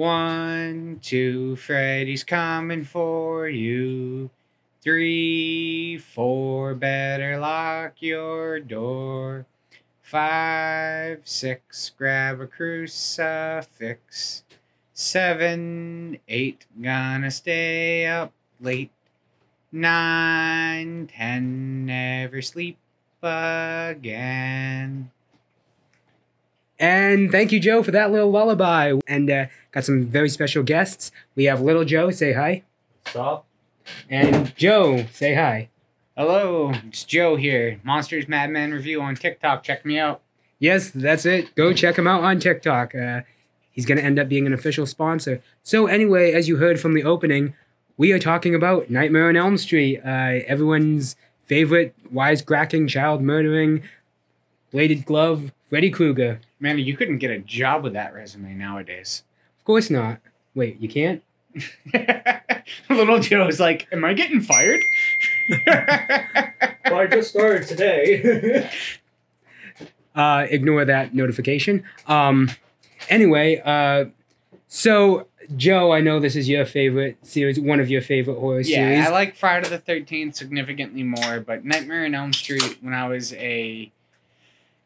One, two, Freddy's coming for you. Three, four, better lock your door. Five, six, grab a crucifix. Seven, eight, gonna stay up late. Nine, ten, never sleep again. And thank you, Joe, for that little lullaby. And uh, got some very special guests. We have Little Joe, say hi. Stop. And Joe, say hi. Hello, it's Joe here. Monsters Madman Review on TikTok. Check me out. Yes, that's it. Go check him out on TikTok. Uh, he's going to end up being an official sponsor. So, anyway, as you heard from the opening, we are talking about Nightmare on Elm Street, uh, everyone's favorite wisecracking, child murdering, bladed glove, Freddy Krueger. Man, you couldn't get a job with that resume nowadays. Of course not. Wait, you can't? Little Joe's like, Am I getting fired? Well, I just started today. uh, ignore that notification. Um, anyway, uh, so Joe, I know this is your favorite series, one of your favorite horror yeah, series. I like Friday the 13th significantly more, but Nightmare on Elm Street, when I was a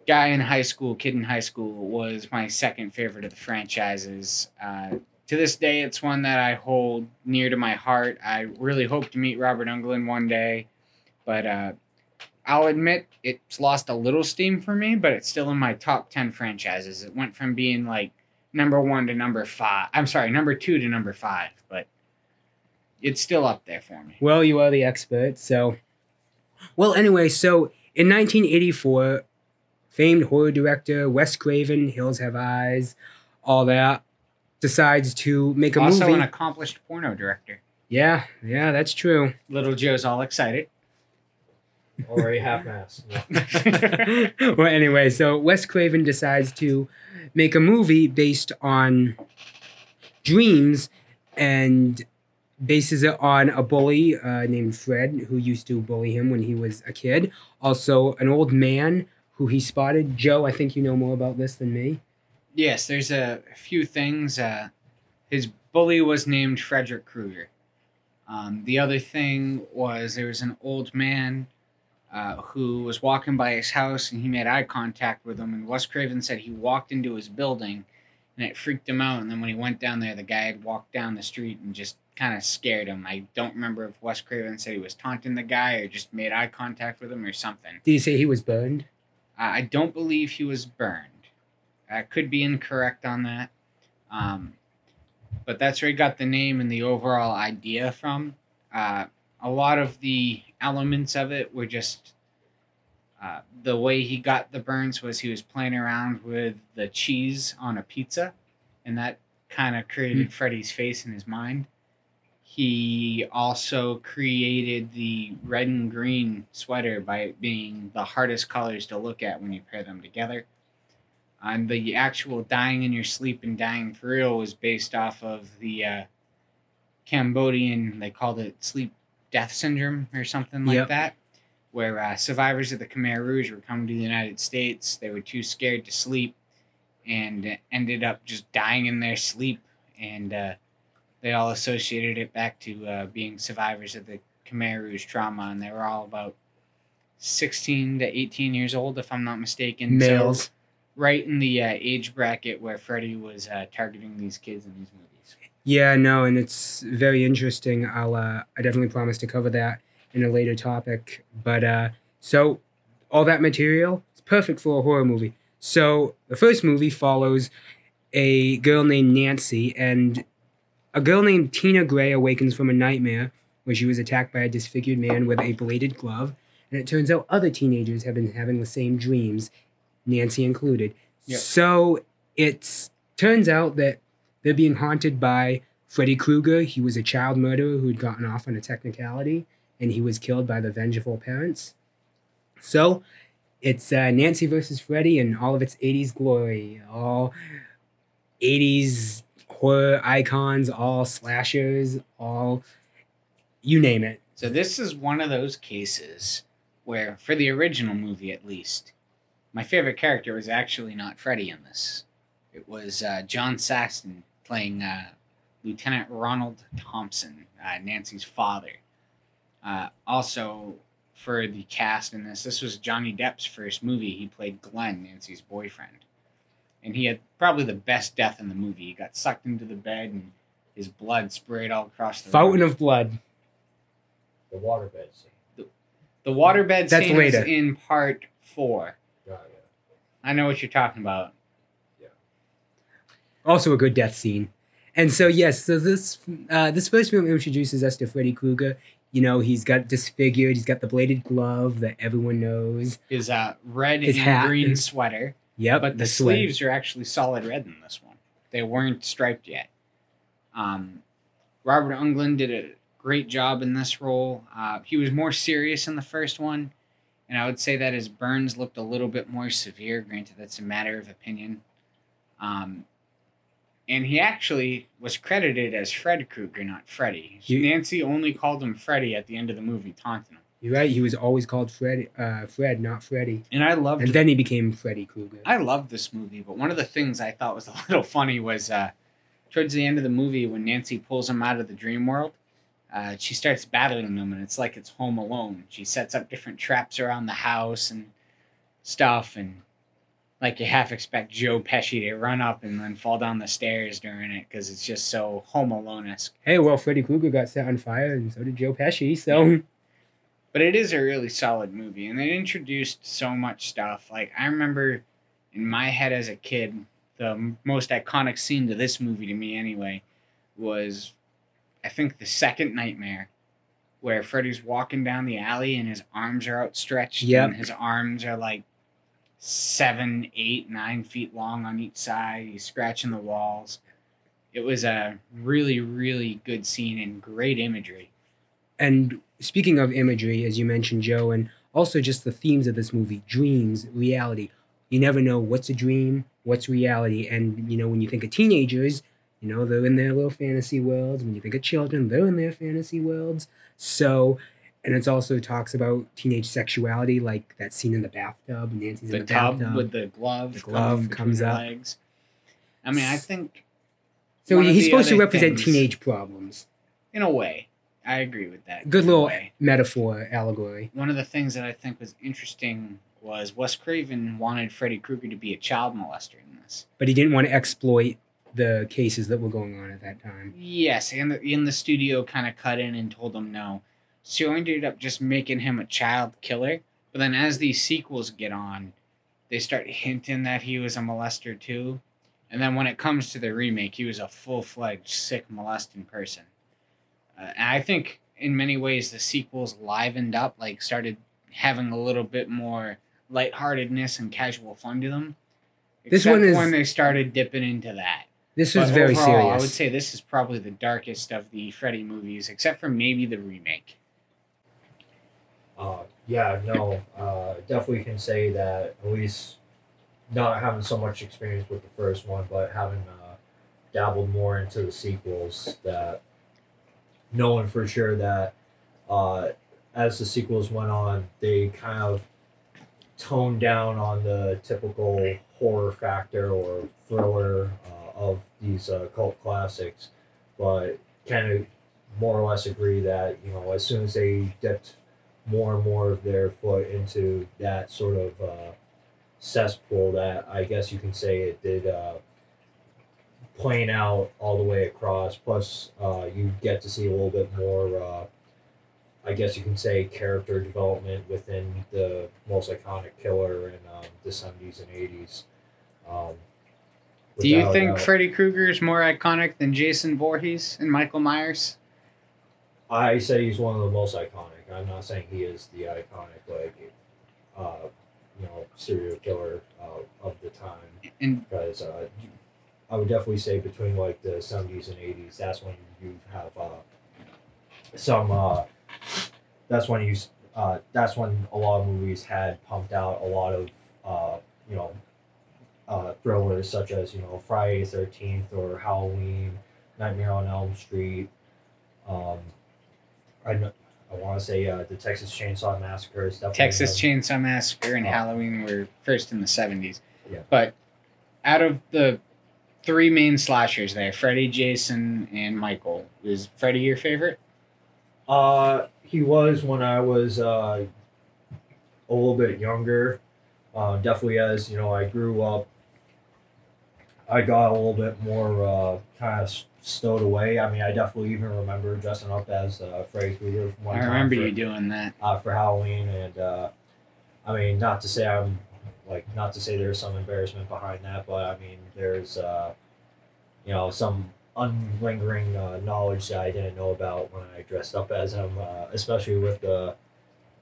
guy in high school, kid in high school, was my second favorite of the franchises. Uh, to this day, it's one that I hold near to my heart. I really hope to meet Robert Englund one day, but uh, I'll admit it's lost a little steam for me, but it's still in my top 10 franchises. It went from being like number one to number five. I'm sorry, number two to number five, but it's still up there for me. Well, you are the expert, so. Well, anyway, so in 1984, famed horror director Wes Craven, Hills Have Eyes, all that, decides to make a also movie. Also, an accomplished porno director. yeah, yeah, that's true. Little Joe's all excited. Already half mast. No. well, anyway, so Wes Craven decides to make a movie based on dreams and bases it on a bully uh, named Fred who used to bully him when he was a kid. Also, an old man who he spotted. Joe, I think you know more about this than me. Yes, there's a few things. Uh, his bully was named Frederick Krueger. Um, the other thing was there was an old man uh, who was walking by his house and he made eye contact with him. And Wes Craven said he walked into his building and it freaked him out. And then when he went down there, the guy had walked down the street and just kind of scared him. I don't remember if Wes Craven said he was taunting the guy or just made eye contact with him or something. Did you say he was burned? I don't believe he was burned. I could be incorrect on that. Um, but that's where he got the name and the overall idea from. Uh, a lot of the elements of it were just uh, the way he got the burns was he was playing around with the cheese on a pizza, and that kind of created Freddy's face in his mind. He also created the red and green sweater by it being the hardest colors to look at when you pair them together. And the actual dying in your sleep and dying for real was based off of the uh, Cambodian, they called it sleep death syndrome or something like Yep. that, where uh, survivors of the Khmer Rouge were coming to the United States. They were too scared to sleep and ended up just dying in their sleep. And uh, they all associated it back to uh, being survivors of the Khmer Rouge trauma. And they were all about 16 to 18 years old, if I'm not mistaken. So Males. right in the uh, age bracket where Freddy was uh, targeting these kids in these movies. Yeah, no, and it's very interesting. I'll uh, I definitely promise to cover that in a later topic. But uh, so all that material is perfect for a horror movie. So the first movie follows a girl named Nancy and a girl named Tina Gray awakens from a nightmare where she was attacked by a disfigured man with a bladed glove. And it turns out other teenagers have been having the same dreams, Nancy included. Yep. So it turns out that they're being haunted by Freddy Krueger. He was a child murderer who had gotten off on a technicality, and he was killed by the vengeful parents. So it's uh, Nancy versus Freddy in all of its 80s glory. All 80s horror icons, all slashers, all you name it. So this is one of those cases where, for the original movie at least, my favorite character was actually not Freddy in this. It was uh, John Saxon playing uh, Lieutenant Ronald Thompson, uh, Nancy's father. Uh, also, for the cast in this, this was Johnny Depp's first movie. He played Glenn, Nancy's boyfriend. And he had probably the best death in the movie. He got sucked into the bed and his blood sprayed all across the Fountain room. of blood. The waterbed scene. The waterbed That's scene later. is in part four. Yeah, I know what you're talking about. Yeah. Also a good death scene. And so yes, so this uh, this first film introduces us to Freddy Krueger. You know, he's got disfigured. He's got the bladed glove that everyone knows. His uh, red His and hat. green sweater. Yep, but the, sleeves are actually solid red in this one. They weren't striped yet. Um, Robert Englund did a great job in this role. Uh, he was more serious in the first one, and I would say that his burns looked a little bit more severe. Granted, that's a matter of opinion. Um, and he actually was credited as Fred Krueger, not Freddy. You- Nancy only called him Freddy at the end of the movie, taunting him. You're right. He was always called Fred, uh, Fred, not Freddy. And I loved And then he became Freddy Krueger. I love this movie, but one of the things I thought was a little funny was uh, towards the end of the movie when Nancy pulls him out of the dream world. Uh, she starts battling him, and it's like it's Home Alone. She sets up different traps around the house and stuff, and like you half expect Joe Pesci to run up and then fall down the stairs during it because it's just so Home Alone esque. Hey, well, Freddy Krueger got set on fire, and so did Joe Pesci. So but it is a really solid movie and it introduced so much stuff. Like i remember in my head as a kid the most iconic scene to this movie to me anyway was i think the second nightmare where freddy's walking down the alley and his arms are outstretched Yep. and his arms are like seven eight nine feet long on each side. He's scratching the walls. It was a really really good scene and great imagery. And speaking of imagery, as you mentioned, Joe, and also just the themes of this movie dreams, reality. You never know what's a dream, what's reality. And, you know, when you think of teenagers, you know, they're in their little fantasy worlds. When you think of children, they're in their fantasy worlds. So, and it also talks about teenage sexuality, like that scene in the bathtub. Nancy's the in the tub bathtub. with the glove, The glove comes up. legs. I mean, I think so he's supposed to represent things- teenage problems. in a way, I agree with that. Good little way. metaphor, allegory. One of the things that I think was interesting was Wes Craven wanted Freddy Krueger to be a child molester in this. But he didn't want to exploit the cases that were going on at that time. Yes, and the, and the studio kind of cut in and told him no. So he ended up just making him a child killer. But then as these sequels get on, they start hinting that he was a molester too. And then when it comes to the remake, he was a full fledged sick molesting person. Uh, and I think in many ways the sequels livened up, like started having a little bit more lightheartedness and casual fun to them. This Except one is- when they started dipping into that. This was But very overall, serious. I would say this is probably the darkest of the Freddy movies, except for maybe the remake. Uh, yeah, no, uh, definitely can say that at least not having so much experience with the first one, but having uh, dabbled more into the sequels, that knowing for sure that uh, as the sequels went on, they kind of toned down on the typical horror factor or thriller uh, of these uh, cult classics, but kind of more or less agree that you know as soon as they dipped more and more of their foot into that sort of uh, cesspool that I guess you can say it did uh, playing out all the way across. Plus, uh, you get to see a little bit more, uh, I guess you can say, character development within the most iconic killer in um, the 70s and 80s. Um, Do you think doubt. Freddy Krueger is more iconic than Jason Voorhees and Michael Myers? I say he's one of the most iconic. I'm not saying he is the iconic, like, uh, you know, serial killer uh, of the time. And Because uh, I would definitely say between like the 70s and 80s, that's when you have uh, some. Uh, that's when you. Uh, that's when a lot of movies had pumped out a lot of, uh, you know, uh, thrillers such as you know Friday the Thirteenth or Halloween, Nightmare on Elm Street. Um, I I want to say uh, the Texas Chainsaw Massacre is definitely Texas another- Chainsaw Massacre and Oh. Halloween were first in the 70s. Yeah. But out of the three main slashers there: Freddy, Jason, and Michael. Is Freddy your favorite? Uh, he was when I was uh, a little bit younger. Uh, definitely as you know, I grew up. I got a little bit more uh, kind of stowed away. I mean, I definitely even remember dressing up as uh, Freddy Krueger. I remember for, you doing that. uh, for Halloween, and uh, I mean, not to say I'm like not to say there's some embarrassment behind that, but I mean, there's uh, you know some unlingering uh, knowledge that I didn't know about when I dressed up as him, uh, especially with the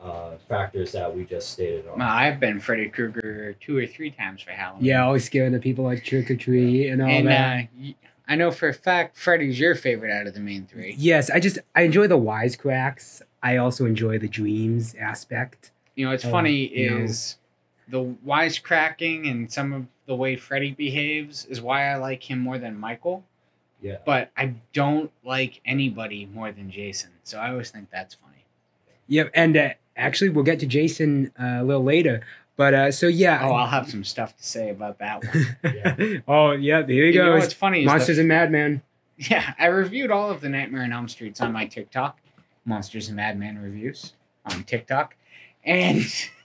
uh, factors that we just stated on. Well, I've been Freddy Krueger two or three times for Halloween. Yeah, always scaring the people like trick or treat and all and that. uh, y- I know for a fact Freddy's your favorite out of the main three. yes, I just I enjoy the wisecracks. I also enjoy the dreams aspect. You know, it's Oh, funny you know. is the wisecracking and some of the way Freddy behaves is why I like him more than Michael. yeah. But I don't like anybody more than Jason. So I always think that's funny. Yep, and uh, actually we'll get to Jason uh, a little later. But uh, so yeah. Oh, I'll have some stuff to say about that one. Yeah. oh yeah, here he You go. goes. what's funny is Monsters the, and Madman. Yeah, I reviewed all of the Nightmare on Elm Streets on my TikTok, Monsters and Madman reviews on TikTok, and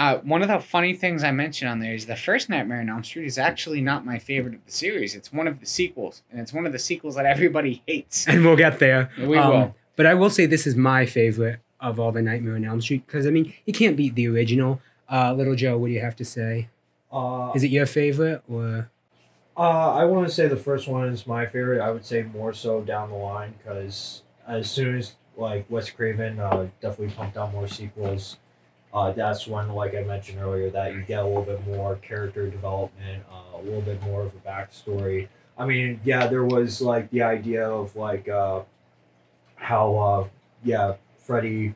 uh, one of the funny things I mentioned on there is the first Nightmare on Elm Street is actually not my favorite of the series. It's one of the sequels, and it's one of the sequels that everybody hates. And we'll get there. We Um, will. But I will say this is my favorite of all the Nightmare on Elm Street because I mean you can't beat the original. Uh, Little Joe, what do you have to say? Uh, Is it your favorite or? Uh, I want to say the first one is my favorite. I would say more so down the line because as soon as like Wes Craven uh, definitely pumped out more sequels, uh, that's when, like I mentioned earlier, that you get a little bit more character development, uh, a little bit more of a backstory. I mean, yeah, there was like the idea of like uh, how uh, yeah, Freddy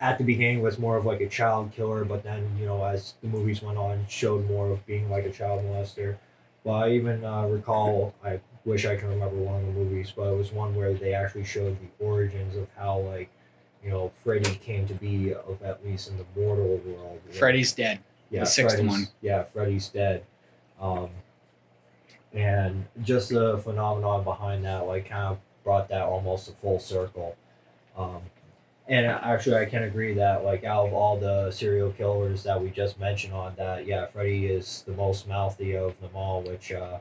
at the beginning was more of like a child killer, but then you know as the movies went on, showed more of being like a child molester. But I even uh, recall, I wish I can remember one of the movies, but it was one where they actually showed the origins of how, like, you know, Freddy came to be, of at least in the mortal world. where- Freddy's dead. yeah, the sixth Freddy's- one. Yeah, Freddy's dead. Um, and just the phenomenon behind that, like, kind of brought that almost a full circle. Um, and actually, I can agree that, like, out of all the serial killers that we just mentioned on that, yeah, Freddy is the most mouthy of them all, which uh,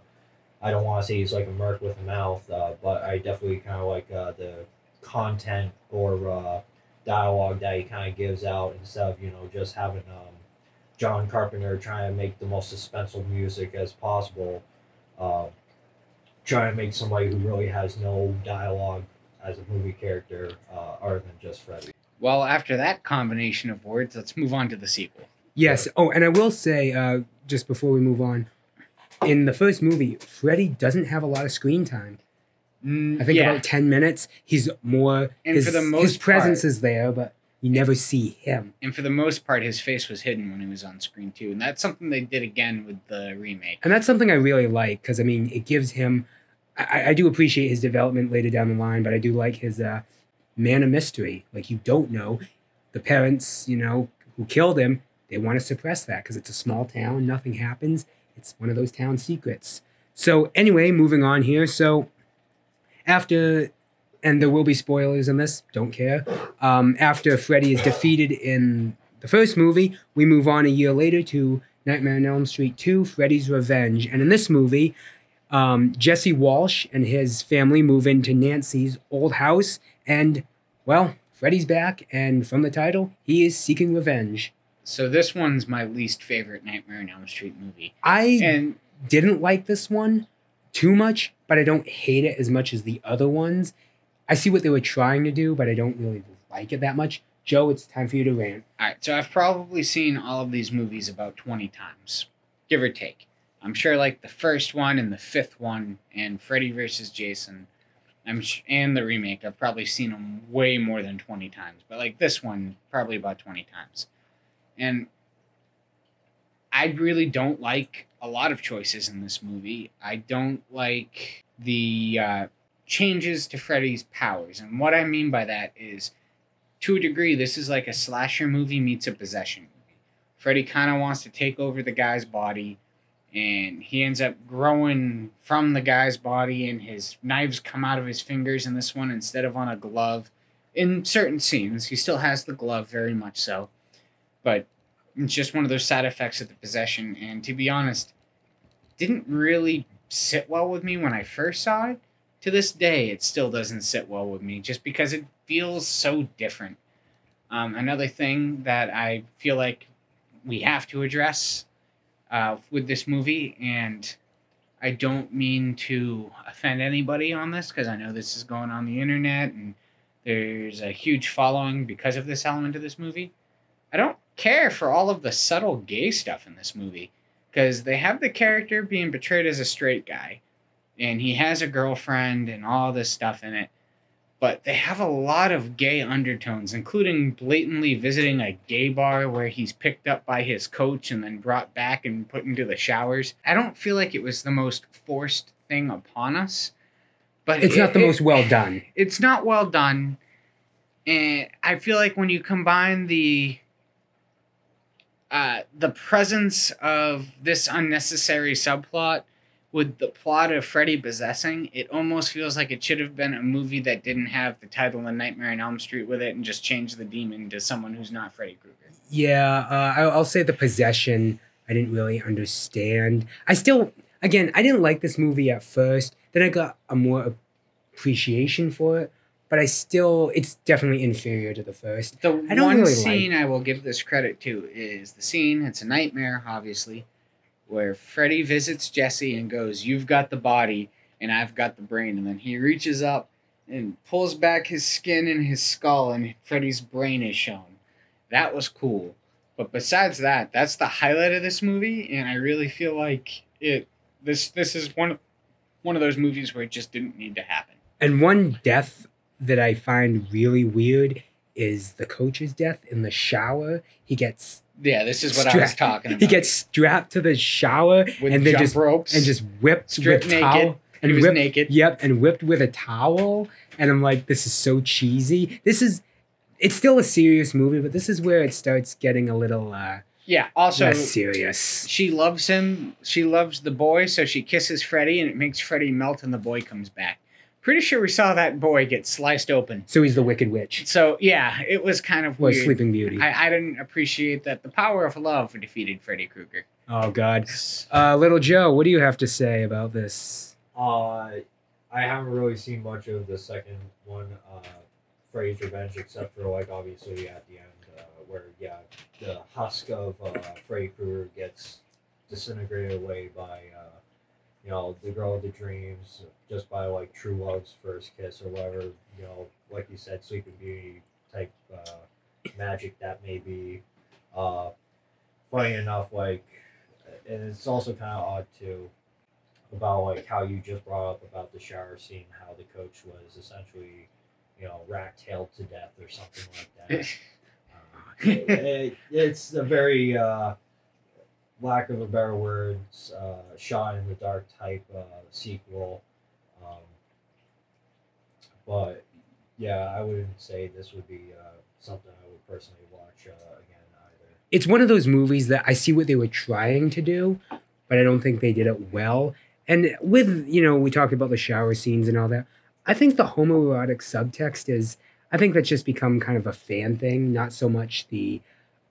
I don't want to say he's like a merc with a mouth, uh, but I definitely kind of like uh, the content or uh, dialogue that he kind of gives out instead of, you know, just having um, John Carpenter trying to make the most suspenseful music as possible. Um, trying to make somebody who really has no dialogue as a movie character uh, other than just Freddy. Well, after that combination of words, let's move on to the sequel. Yes. Oh, and I will say, uh, just before we move on, in the first movie, Freddy doesn't have a lot of screen time. Mm, I think yeah. about ten minutes. He's more. And his, for the his presence part- is there, but you never see him. and for the most part, his face was hidden when he was on screen too, and that's something they did again with the remake. And that's something I really like because I mean, it gives him. I, I do appreciate his development later down the line, but I do like his uh, man of mystery. Like you don't know the parents, you know, who killed him. They want to suppress that because it's a small town. Nothing happens. It's one of those town secrets. So anyway, moving on here. So after, and there will be spoilers in this. Don't care. Um, after Freddy is defeated in the first movie, we move on a year later to Nightmare on Elm Street 2, Freddy's Revenge. And in this movie, um, Jesse Walsh and his family move into Nancy's old house. And, well, Freddy's back. And from the title, he is seeking revenge. So this one's my least favorite Nightmare on Elm Street movie, I and didn't like this one too much, but I don't hate it as much as the other ones. I see what they were trying to do, but I don't really like it that much. Joe, it's time for you to rant. All right, so I've probably seen all of these movies about 20 times, give or take. I'm sure like the first one and the fifth one and Freddy versus Jason, I'm sh- and the remake, I've probably seen them way more than 20 times. But like this one, probably about 20 times. And I really don't like a lot of choices in this movie. I don't like the uh, changes to Freddy's powers. And what I mean by that is to a degree, this is like a slasher movie meets a possession movie. Freddy kind of wants to take over the guy's body and he ends up growing from the guy's body, and his knives come out of his fingers in this one instead of on a glove. In certain scenes, he still has the glove, very much so, but it's just one of those side effects of the possession. And to be honest, didn't really sit well with me when I first saw it. To this day, it still doesn't sit well with me, just because it feels so different. Um, another thing that I feel like we have to address uh, with this movie, and I don't mean to offend anybody on this because I know this is going on the internet and there's a huge following because of this element of this movie. I don't care for all of the subtle gay stuff in this movie because they have the character being portrayed as a straight guy and he has a girlfriend and all this stuff in it but they have a lot of gay undertones, including blatantly visiting a gay bar where he's picked up by his coach and then brought back and put into the showers. I don't feel like it was the most forced thing upon us, but It's it- not the it- most well done. It's not well done, and I feel like when you combine the uh, the presence of this unnecessary subplot with the plot of Freddy possessing, it almost feels like it should have been a movie that didn't have the title of Nightmare on Elm Street with it and just changed the demon to someone who's not Freddy Krueger. Yeah, uh, I'll say the possession. I didn't really understand. I still, again, I didn't like this movie at first. Then I got a more appreciation for it, but I still, it's definitely inferior to the first. The I one really scene I will give this credit to is the scene, it's a nightmare, obviously, where Freddy visits Jesse and goes, You've got the body and I've got the brain. And then he reaches up and pulls back his skin and his skull, and Freddy's brain is shown. That was cool. But besides that, that's the highlight of this movie, and I really feel like it. This this is one of one of those movies where it just didn't need to happen. And one death that I find really weird is the coach's death in the shower. He gets Yeah, this is what I was talking about. he gets strapped to the shower with and then just ropes and just whipped Stripped with naked. towel and he was whipped naked. Yep, and whipped with a towel. And I'm like, this is so cheesy. This is, it's still a serious movie, but this is where it starts getting a little uh, Yeah. Also, less serious. she loves him. She loves the boy, so she kisses Freddy, and it makes Freddy melt, and the boy comes back. Pretty sure we saw that boy get sliced open. So he's the Wicked Witch, So yeah, it was kind of or weird. Sleeping Beauty. I, I didn't appreciate that the power of love defeated Freddy Krueger. oh God, uh, little Joe, what do you have to say about this? Uh, I haven't really seen much of the second one, uh, Freddy's Revenge, except for like obviously at the end, uh, where yeah, the husk of uh, Freddy Krueger gets disintegrated away by uh, you know the girl of the dreams, just by like true love's first kiss or whatever. You know, like you said, Sleeping Beauty type uh, magic that may be. Uh, funny enough, like, and it's also kind of odd too about like how you just brought up about the shower scene, how the coach was essentially, you know, rat tailed to death or something like that. Uh, it- it's a very, uh, lack of a better words, uh, shot in the dark type uh, sequel. Um, but yeah, I wouldn't say this would be uh, something I would personally watch uh, again either. It's one of those movies that I see what they were trying to do, but I don't think they did it well. And with, you know, we talked about the shower scenes and all that. I think the homoerotic subtext is, I think that's just become kind of a fan thing, not so much the,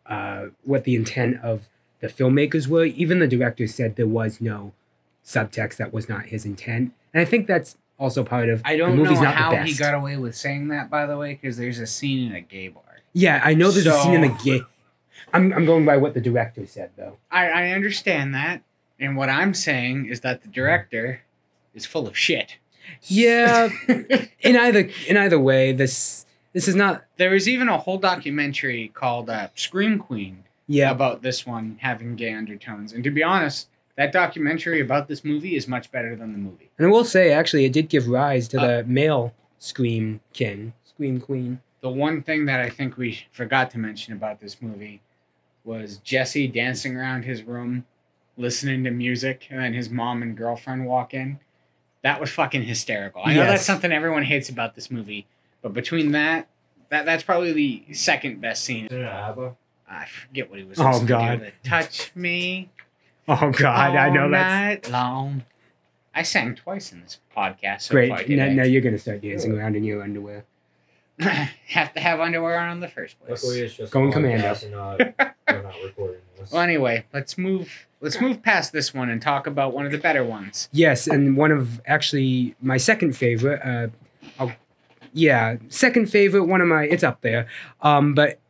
uh, what the intent of the filmmakers were. Even the director said there was no subtext that was not his intent. And I think that's also part of I don't the movie's know not the how he got away with saying that, by the way, because there's a scene in a gay bar. Yeah, I know there's a scene in a gay. I'm, I'm going by what the director said, though. I, I understand that, and what I'm saying is that the director is full of shit. Yeah, in either in either way, this this is not. there was even a whole documentary called uh, Scream Queen Yeah, about this one having gay undertones. And to be honest, that documentary about this movie is much better than the movie. and I will say actually, it did give rise to Uh, the male scream king, scream queen. The one thing that I think we forgot to mention about this movie was Jesse dancing around his room, listening to music, and then his mom and girlfriend walk in. That was fucking hysterical. I know that's something everyone hates about this movie, but between that, that that's probably the second best scene. Isn't it ABBA? I forget what he was. Oh, listening to. God. Touch me. Oh God, I know All that's night long. I sang twice in this podcast so great. far Now, now you're gonna start dancing around in your underwear. have to have underwear on in the first place. Luckily, it's just Going commando. and not, we're not recording this. Well, anyway, let's move. Let's move past this one and talk about one of the better ones. Yes, and one of actually my second favorite. Uh, I'll, yeah, second favorite. One of my. It's up there. Um, but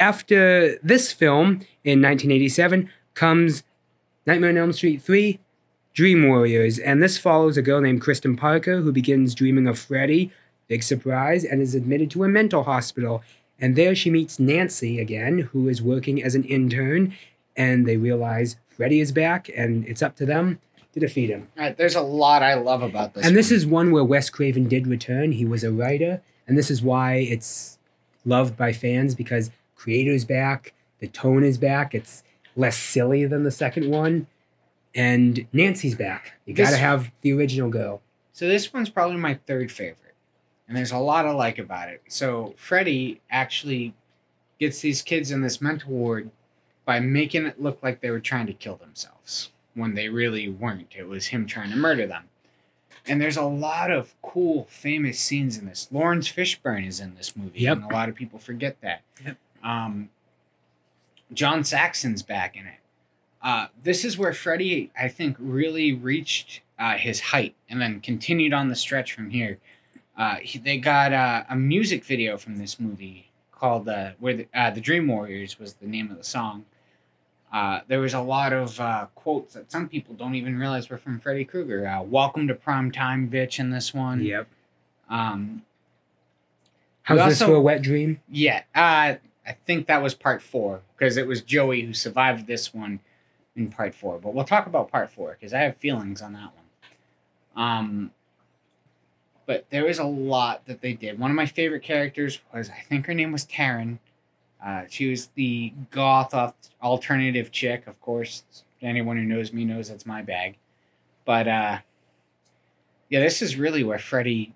after this film in 1987 comes Nightmare on Elm Street 3, Dream Warriors, and this follows a girl named Kristen Parker who begins dreaming of Freddy. Big surprise, and is admitted to a mental hospital. And there she meets Nancy again, who is working as an intern, and they realize Freddy is back, and it's up to them to defeat him. All right, there's a lot I love about this. and this one. is one where Wes Craven did return. He was a writer, and this is why it's loved by fans because creator's back, the tone is back. It's less silly than the second one, and Nancy's back. You got to have the original girl. So this one's probably my third favorite, and there's a lot I like about it. So Freddy actually gets these kids in this mental ward by making it look like they were trying to kill themselves when they really weren't. It was him trying to murder them. And there's a lot of cool, famous scenes in this. Laurence Fishburne is in this movie, Yep. and a lot of people forget that. Yep. Um, John Saxon's back in it. Uh, this is where Freddy, I think, really reached uh, his height and then continued on the stretch from here. Uh, he, they got uh, a music video from this movie called uh, "Where the, uh, the Dream Warriors" was the name of the song. Uh, there was a lot of uh, quotes that some people don't even realize were from Freddy Krueger. Uh, "Welcome to prime time, bitch" in this one. Yep. Um, How's We this also- for a wet dream? yeah, uh, I think that was part four because it was Joey who survived this one in part four. But we'll talk about part four because I have feelings on that one. Um, but there is a lot that they did. One of my favorite characters was I think her name was Taryn. Uh, she was the goth alternative chick, of course. Anyone who knows me knows that's my bag. But uh, yeah, this is really where Freddy,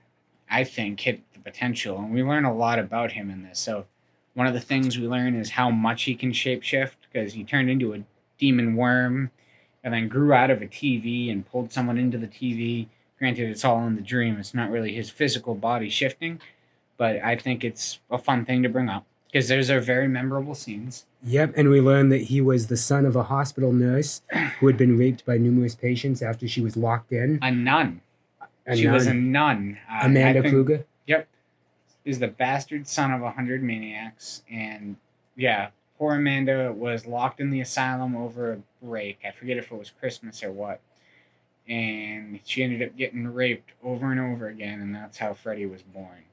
I think, hit the potential, and we learn a lot about him in this. So one of the things we learn is how much he can shapeshift because he turned into a demon worm and then grew out of a TV and pulled someone into the TV. Granted, it's all in the dream. It's not really his physical body shifting, but I think it's a fun thing to bring up because those are very memorable scenes. Yep, and we learned that he was the son of a hospital nurse who had been raped by numerous patients after she was locked in. A nun. And she was a nun- nun. Uh, Amanda Krueger. Yep. Is the bastard son of a hundred maniacs. And yeah, poor Amanda was locked in the asylum over a break. I forget if it was Christmas or what. And she ended up getting raped over and over again, and that's how Freddy was born.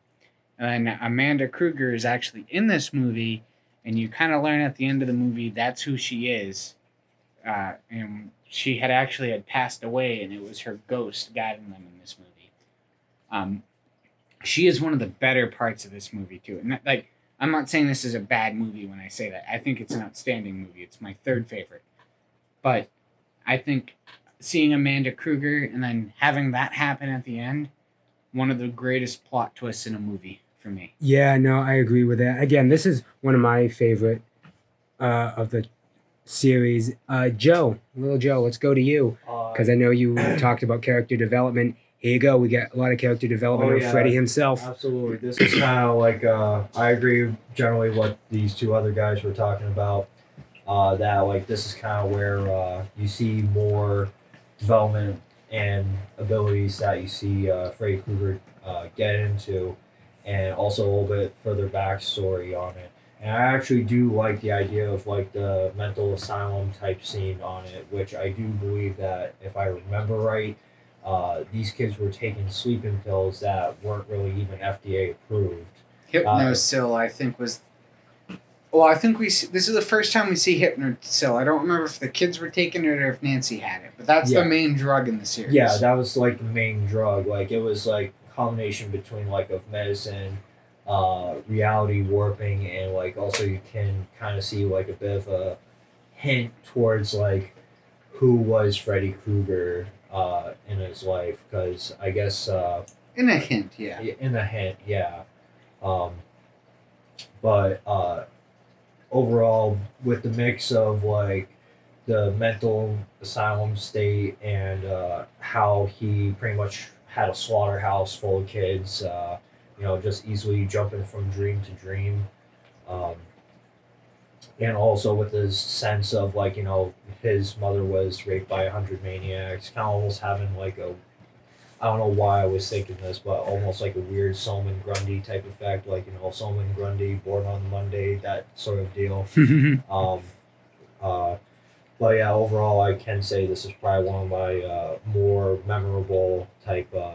And Amanda Krueger is actually in this movie, and you kind of learn at the end of the movie that's who she is. Uh, and she had actually had passed away, and it was her ghost guiding them in this movie. Um, she is one of the better parts of this movie too. And that, like, I'm not saying this is a bad movie when I say that. I think it's an outstanding movie. It's my third favorite. But I think seeing Amanda Krueger and then having that happen at the end, one of the greatest plot twists in a movie for me. Yeah, no, I agree with that. Again, this is one of my favorite uh, of the series. Uh, Joe, little Joe, let's go to you Uh, because I know you talked about character development. Here you go. We got a lot of character development Oh, yeah. Freddy himself. Absolutely. This is kind of like uh, I agree generally what these two other guys were talking about. Uh, that like this is kind of where uh, you see more development and abilities that you see uh, Freddy Krueger uh, get into, and also a little bit further backstory on it. And I actually do like the idea of like the mental asylum type scene on it, which I do believe that if I remember right, uh, these kids were taking sleeping pills that weren't really even FDA approved. Hypnocil, I think, was. Well, I think we. See, this is the first time we see Hypnocil. I don't remember if the kids were taking it or if Nancy had it, but that's Yeah. the main drug in the series. Yeah, that was like the main drug. Like it was like a combination between like of medicine, uh, reality warping, and like also you can kind of see like a bit of a hint towards like who was Freddy Krueger uh, in his life because I guess uh, in a hint. Yeah. in a hint, yeah. Um, but uh, overall, with the mix of like the mental asylum state and uh, how he pretty much had a slaughterhouse full of kids. Uh, you know, just easily jumping from dream to dream. Um, and also with his sense of like you know his mother was raped by a hundred maniacs, kind of almost having like a I don't know why I was thinking this, but almost like a weird Solomon Grundy type effect, like you know Solomon Grundy, Born on Monday, that sort of deal. Um, uh, but yeah, overall, I can say this is probably one of my uh, more memorable type uh,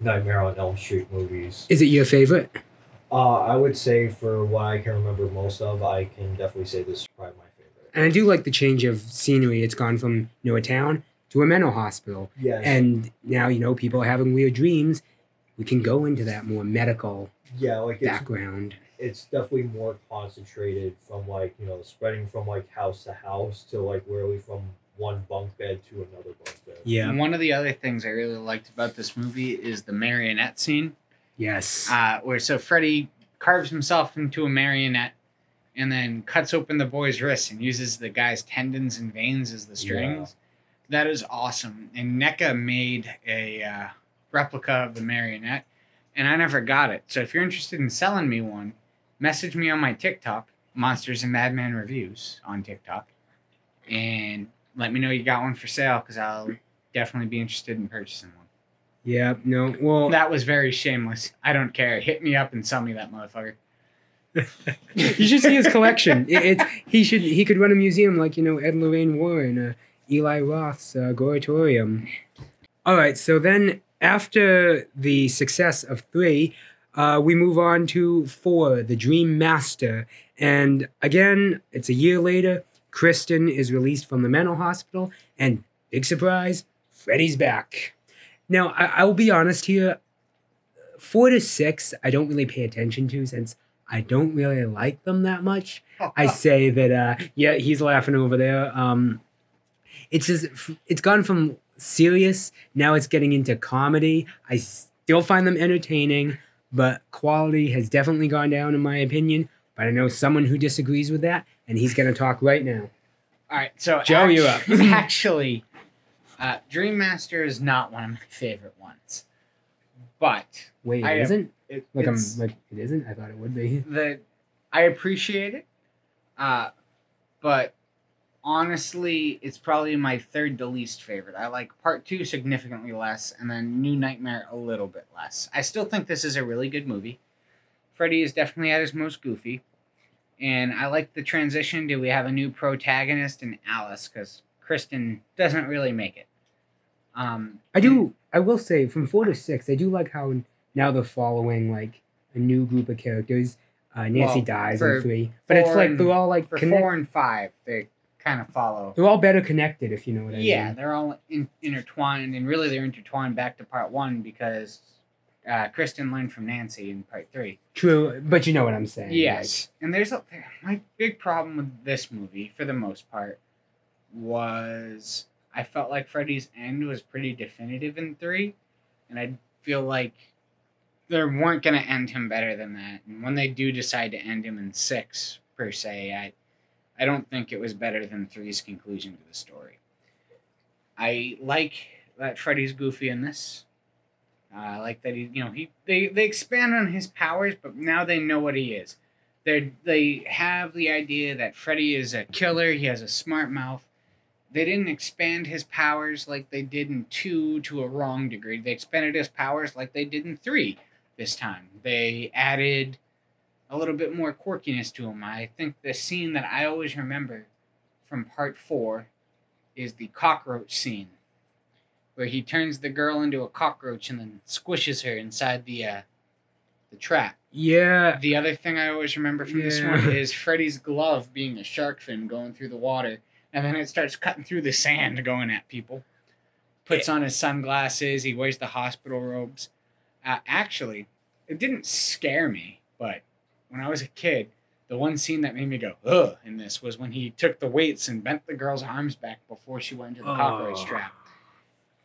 Nightmare on Elm Street movies. Is it your favorite? Uh, I would say for what I can remember most of, I can definitely say this is probably my favorite. And I do like the change of scenery. It's gone from you know a town to a mental hospital, Yes. and now you know people are having weird dreams. We can go into that more medical yeah, like background. it's definitely more concentrated from like you know spreading from like house to house to like literally from one bunk bed to another bunk bed. Yeah. And one of the other things I really liked about this movie is the marionette scene, Yes. uh, where so Freddy carves himself into a marionette and then cuts open the boy's wrists and uses the guy's tendons and veins as the strings. That is awesome. And NECA made a uh, replica of the marionette, and I never got it. So if you're interested in selling me one, message me on my TikTok, Monsters and Madman Reviews on TikTok, and let me know you got one for sale because I'll definitely be interested in purchasing one. Yeah. No. Well. That was very shameless. I don't care. Hit me up and sell me that motherfucker. you should see his collection. It, it's he should he could run a museum like you know Ed Lorraine Warren, uh, Eli Roth's uh, Goretorium. All right, so then after the success of three, uh, we move on to four, The Dream Master, and again it's a year later. Kristen is released from the mental hospital, and big surprise, Freddy's back. Now I, I will be honest here. Four to six, I don't really pay attention to since I don't really like them that much. I say that uh yeah, he's laughing over there. Um it's just it's gone from serious, now it's getting into comedy. I still find them entertaining, but quality has definitely gone down in my opinion. But I know someone who disagrees with that, and he's gonna talk right now. All right, so Joe, act- you're up. actually, uh, Dream Master is not one of my favorite ones, but Wait, I it am- isn't? it, Like I'm it's- like it isn't? I thought it would be. the I appreciate it, uh, but honestly, it's probably my third to least favorite. I like Part Two significantly less, and then New Nightmare a little bit less. I still think this is a really good movie. Freddy is definitely at his most goofy, and I like the transition Do we have a new protagonist in Alice because Kristen doesn't really make it. Um, I do I will say from four to six, I do like how now they're following like a new group of characters. Uh, Nancy Well, dies in three, but it's like and- they're all like for connect- four and five. They kind of follow. they're all better connected if you know what I Yeah, mean. Yeah, they're all in, intertwined, and really they're intertwined back to part one because uh, Kristen learned from Nancy in part three. True, but you know what I'm saying. Yes, and there's a my big problem with this movie for the most part was I felt like Freddy's end was pretty definitive in three, and I feel like they weren't gonna end him better than that. And when they do decide to end him in six per se, I I don't think it was better than three's conclusion to the story. I like that Freddy's goofy in this. Uh, I like that he, you know, he they they expand on his powers, but now they know what he is. They they have the idea that Freddy is a killer. He has a smart mouth. They didn't expand his powers like they did in two to a wrong degree. They expanded his powers like they did in three this time. They added a little bit more quirkiness to him. I think the scene that I always remember from part four is the cockroach scene where he turns the girl into a cockroach and then squishes her inside the uh, the trap. Yeah. The other thing I always remember from this one is Freddy's glove being a shark fin going through the water, and then it starts cutting through the sand going at people. Puts on his sunglasses. He wears the hospital robes. Uh, actually, it didn't scare me, but when I was a kid, the one scene that made me go ugh in this was when he took the weights and bent the girl's arms back before she went into the cockroach Oh. trap.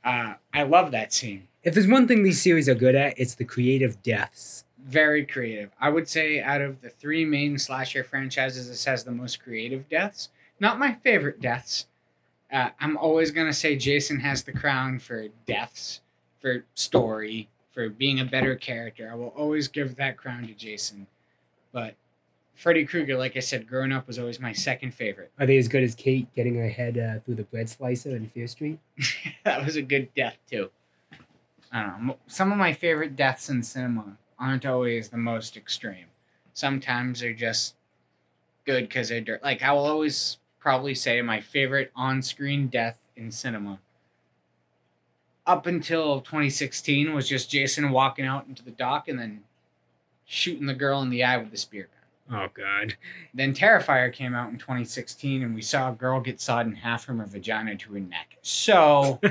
Uh, I love that scene. If there's one thing these series are good at, it's the creative deaths. very creative. I would say out of the three main slasher franchises, this has the most creative deaths. Not my favorite deaths. Uh, I'm always gonna say Jason has the crown for deaths, for story, for being a better character. I will always give that crown to Jason. But Freddy Krueger, like I said, growing up was always my second favorite. Are they as good as Kate getting her head uh, through the bread slicer in Fear Street? that was a good death too. I don't know. Some of my favorite deaths in cinema aren't always the most extreme. Sometimes they're just good because they're dirt. Like I will always probably say my favorite on-screen death in cinema. Up until 2016 was just Jason walking out into the dock and then shooting the girl in the eye with the spear gun. Oh God. Then Terrifier came out in 2016, and we saw a girl get sawed in half from her vagina to her neck. So,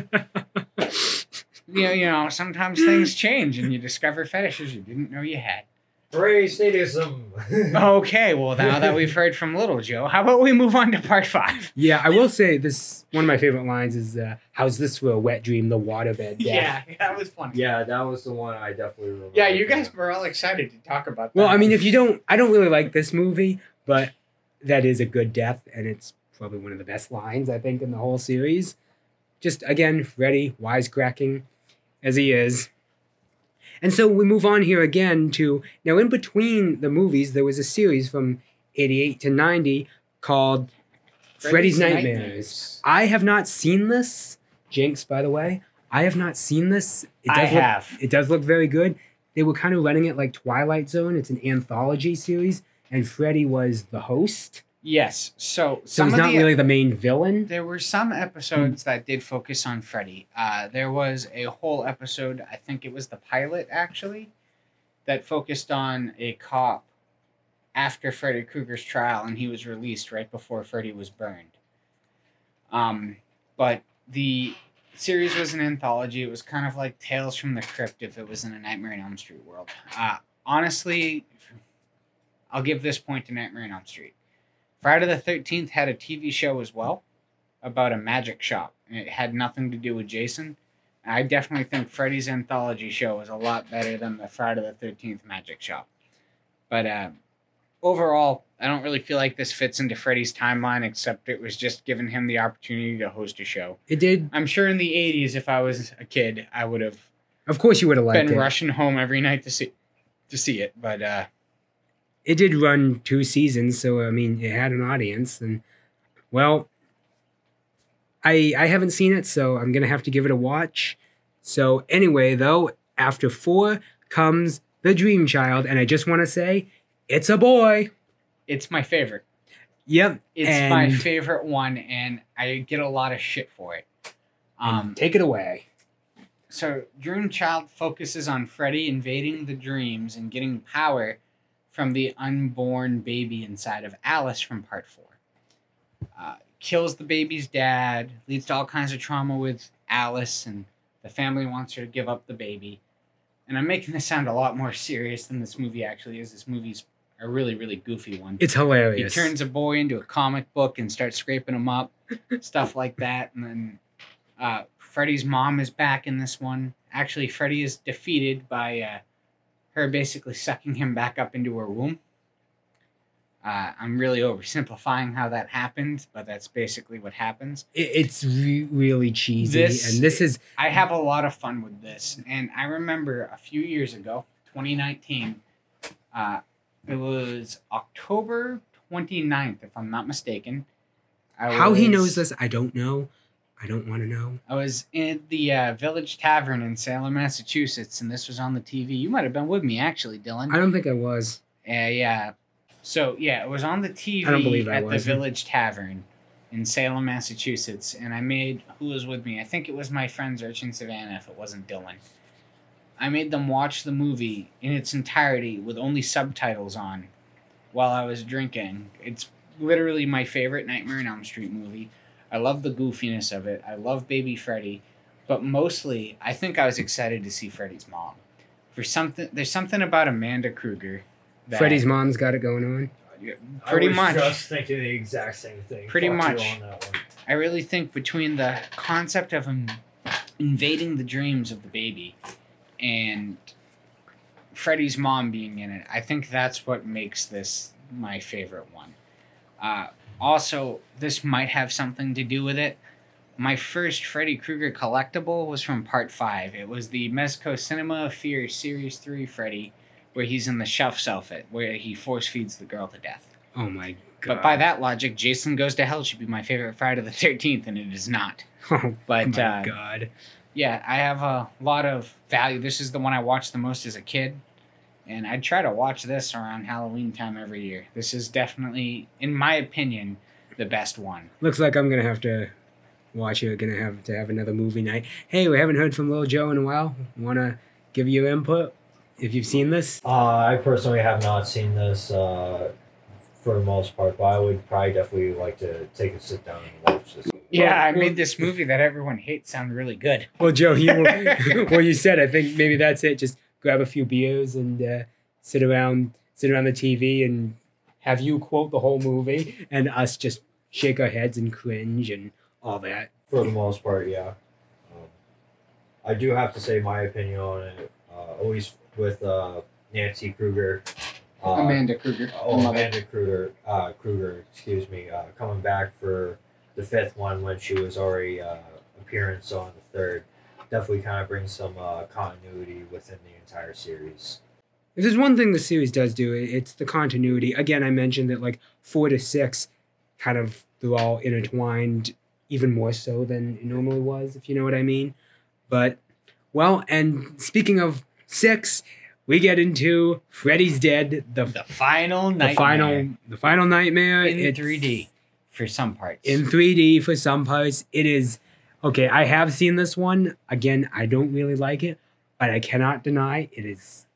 you know, you know, sometimes things change, and you discover fetishes you didn't know you had. Hooray, sadism! Okay, well, now that we've heard from Little Joe, how about we move on to part five? Yeah, I will say this. One of my favorite lines is, uh, "How's this for a wet dream? The waterbed." death." Yeah, that was funny. yeah, that was the one I definitely remember. Yeah, you guys were all excited to talk about that. Well, I mean, if you don't, I don't really like this movie, but that is a good death, and it's probably one of the best lines I think in the whole series. Just again, Freddy wisecracking as he is. And so we move on here again to now. In between the movies, there was a series from '88 to '90 called Freddy's, Nightmares. I have not seen this. Jinx, by the way, I have not seen this. It I look, have. It does look very good. They were kind of running it like Twilight Zone. It's an anthology series, and Freddy was the host. Yes. So, So he's not the, really the main villain. There were some episodes that did focus on Freddy. Uh, there was a whole episode, I think it was the pilot actually, that focused on a cop after Freddy Krueger's trial, and he was released right before Freddy was burned. Um, but the series was an anthology. It was kind of like Tales from the Crypt if it was in a Nightmare on Elm Street world. Uh, honestly, I'll give this point to Nightmare on Elm Street. Friday the 13th had a TV show as well about a magic shop. and It had nothing to do with Jason. I definitely think Freddy's anthology show is a lot better than the Friday the 13th magic shop. But uh, overall, I don't really feel like this fits into Freddy's timeline, except it was just giving him the opportunity to host a show. It did. I'm sure in the 80s, if I was a kid, I would have Of course, you would have liked been it. rushing home every night to see to see it. But uh, It did run two seasons, so I mean, it had an audience, and well, I I haven't seen it, so I'm gonna have to give it a watch. So anyway, though, after four comes the Dream Child, and I just want to say, it's a boy. it's my favorite. Yep. It's my favorite one, and I get a lot of shit for it. Um, take it away. so Dream Child focuses on Freddy invading the dreams and getting power from the unborn baby inside of Alice from Part Four. Uh, kills the baby's dad, leads to all kinds of trauma with Alice, and the family wants her to give up the baby. And I'm making this sound a lot more serious than this movie actually is. This movie's a really, really goofy one. It's hilarious. He turns a boy into a comic book and starts scraping him up, stuff like that. And then uh, Freddy's mom is back in this one. Actually, Freddy is defeated by uh, her basically sucking him back up into her womb. Uh, I'm really oversimplifying how that happened, but that's basically what happens. It's re- really cheesy, This- and this is I have a lot of fun with this, and I remember a few years ago, 2019, uh, it was October 29th, if I'm not mistaken. I how he knows this. I don't know. I don't want to know. I was in the uh, Village Tavern in Salem, Massachusetts, and this was on the TV. You might have been with me, actually, Dylan. I don't think I was. Uh, yeah. So yeah, it was on the TV I don't believe I at the. Village Tavern in Salem, Massachusetts, and I made who was with me. I think it was my friends Urchin Savannah, if it wasn't Dylan. I made them watch the movie in its entirety with only subtitles on while I was drinking. It's literally my favorite Nightmare on Elm Street movie. I love the goofiness of it. I love Baby Freddy, but mostly I think I was excited to see Freddy's mom. For something, there's something about Amanda Krueger. That, Freddy's mom's got it going on. Pretty much. I was much. just thinking the exact same thing. Pretty Fuck much. on that one. I really think between the concept of him invading the dreams of the baby and Freddy's mom being in it, I think that's what makes this my favorite one. Uh, also, this might have something to do with it. My first Freddy Krueger collectible was from Part 5. It was the Mezco Cinema of Fear Series 3 Freddy, where he's in the chef's outfit, where he force feeds the girl to death. Oh my god. But by that logic, Jason Goes to Hell should be my favorite Friday the 13th, and it is not. Oh But, my uh, god. yeah, I have a lot of value. This is the one I watched the most as a kid, and I try to watch this around Halloween time every year. This is definitely, in my opinion, the best one. Looks like I'm gonna have to watch it. Gonna have to have another movie night. Hey, we haven't heard from Lil Joe in a while. Wanna give you input if you've seen this? Uh, I personally have not seen this uh, for the most part, but I would probably definitely like to take a sit down and watch this. Yeah, I well- made this movie that everyone hates sound really good. Well, Joe, you well you said I think maybe that's it. Just grab a few beers and uh, sit around sit around the TV and have you quote the whole movie and us just shake our heads and cringe and all that. For the most part, yeah. Um, I do have to say my opinion on it, uh, at least with uh, Nancy Kruger. Uh, Amanda Krueger. Oh, the. Amanda Krueger, uh, Kruger, excuse me, uh, coming back for the fifth one when she was already uh, appearance on the third. Definitely kind of brings some uh, continuity within the entire series. If there's one thing the series does do, it's the continuity. Again, I mentioned that like four to six, kind of they're all intertwined, even more so than it normally was, if you know what I mean. But well, and speaking of six, we get into Freddy's Dead, the, The final the final the final nightmare in It's 3D for some parts. In 3D for some parts, it is okay. I have seen this one. Again, I don't really like it, but I cannot deny it is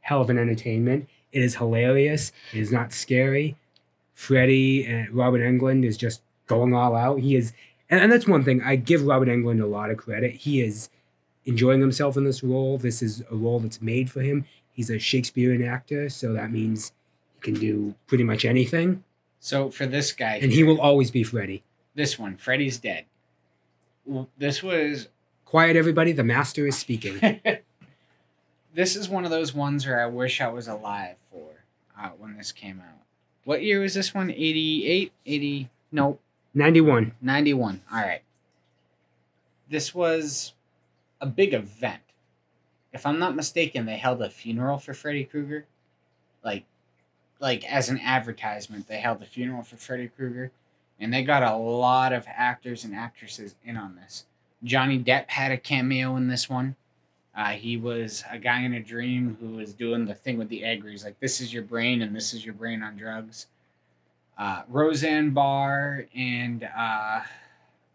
hell of an entertainment. It is hilarious. It is not scary. Freddy and uh, Robert Englund is just going all out. He is, and, and that's one thing I give Robert Englund a lot of credit. He is enjoying himself in this role. This is a role that's made for him. He's a Shakespearean actor, so that means he can do pretty much anything, so for this guy, and he will always be Freddy. this one, Freddy's dead. This was Quiet, everybody. The master is speaking. this is one of those ones where I wish I was alive for uh, when this came out. What year was this one? 88? 80? Nope. 91. 91. All right. This was a big event. If I'm not mistaken, they held a funeral for Freddy Krueger. Like like as an advertisement, they held a funeral for Freddy Krueger and they got a lot of actors and actresses in on this. Johnny Depp had a cameo in this one. Uh, he was a guy in a dream who was doing the thing with the egg where he's like, this is your brain and this is your brain on drugs. Uh, Roseanne Barr and uh,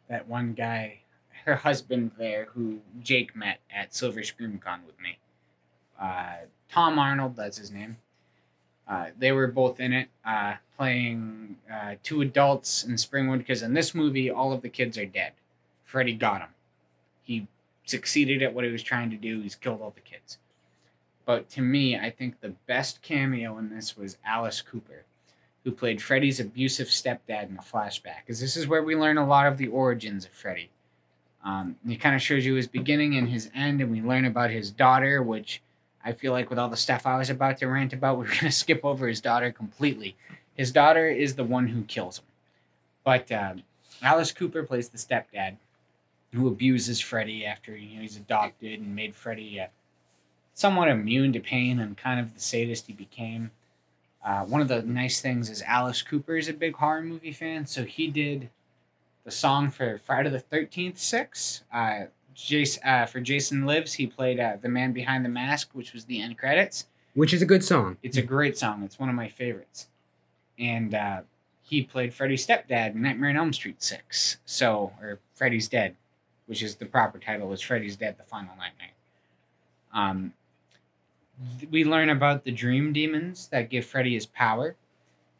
that one guy, her husband there, who Jake met at Silver Scream Con with me. Uh, Tom Arnold, that's his name. Uh, they were both in it, uh, playing uh, two adults in Springwood, because in this movie, all of the kids are dead. Freddy got him. He succeeded at what he was trying to do. He's killed all the kids. But to me, I think the best cameo in this was Alice Cooper, who played Freddy's abusive stepdad in a flashback. Because this is where we learn a lot of the origins of Freddy. Um, it kind of shows you his beginning and his end, and we learn about his daughter, which I feel like with all the stuff I was about to rant about, we're going to skip over his daughter completely. His daughter is the one who kills him. But uh, Alice Cooper plays the stepdad who abuses Freddy after you know, he's adopted and made Freddy uh, somewhat immune to pain and kind of the sadist he became. Uh, one of the nice things is Alice Cooper is a big horror movie fan, so he did the song for Friday the Thirteenth Six. Uh, Jason, uh, for Jason Lives, he played uh, the man behind the mask, which was the end credits. Which is a good song. It's a great song. It's one of my favorites. And uh, he played Freddy's stepdad in Nightmare on Elm Street 6. So, or Freddy's Dead, which is the proper title, is Freddy's Dead, the Final Nightmare. Um, th- we learn about the dream demons that give Freddy his power.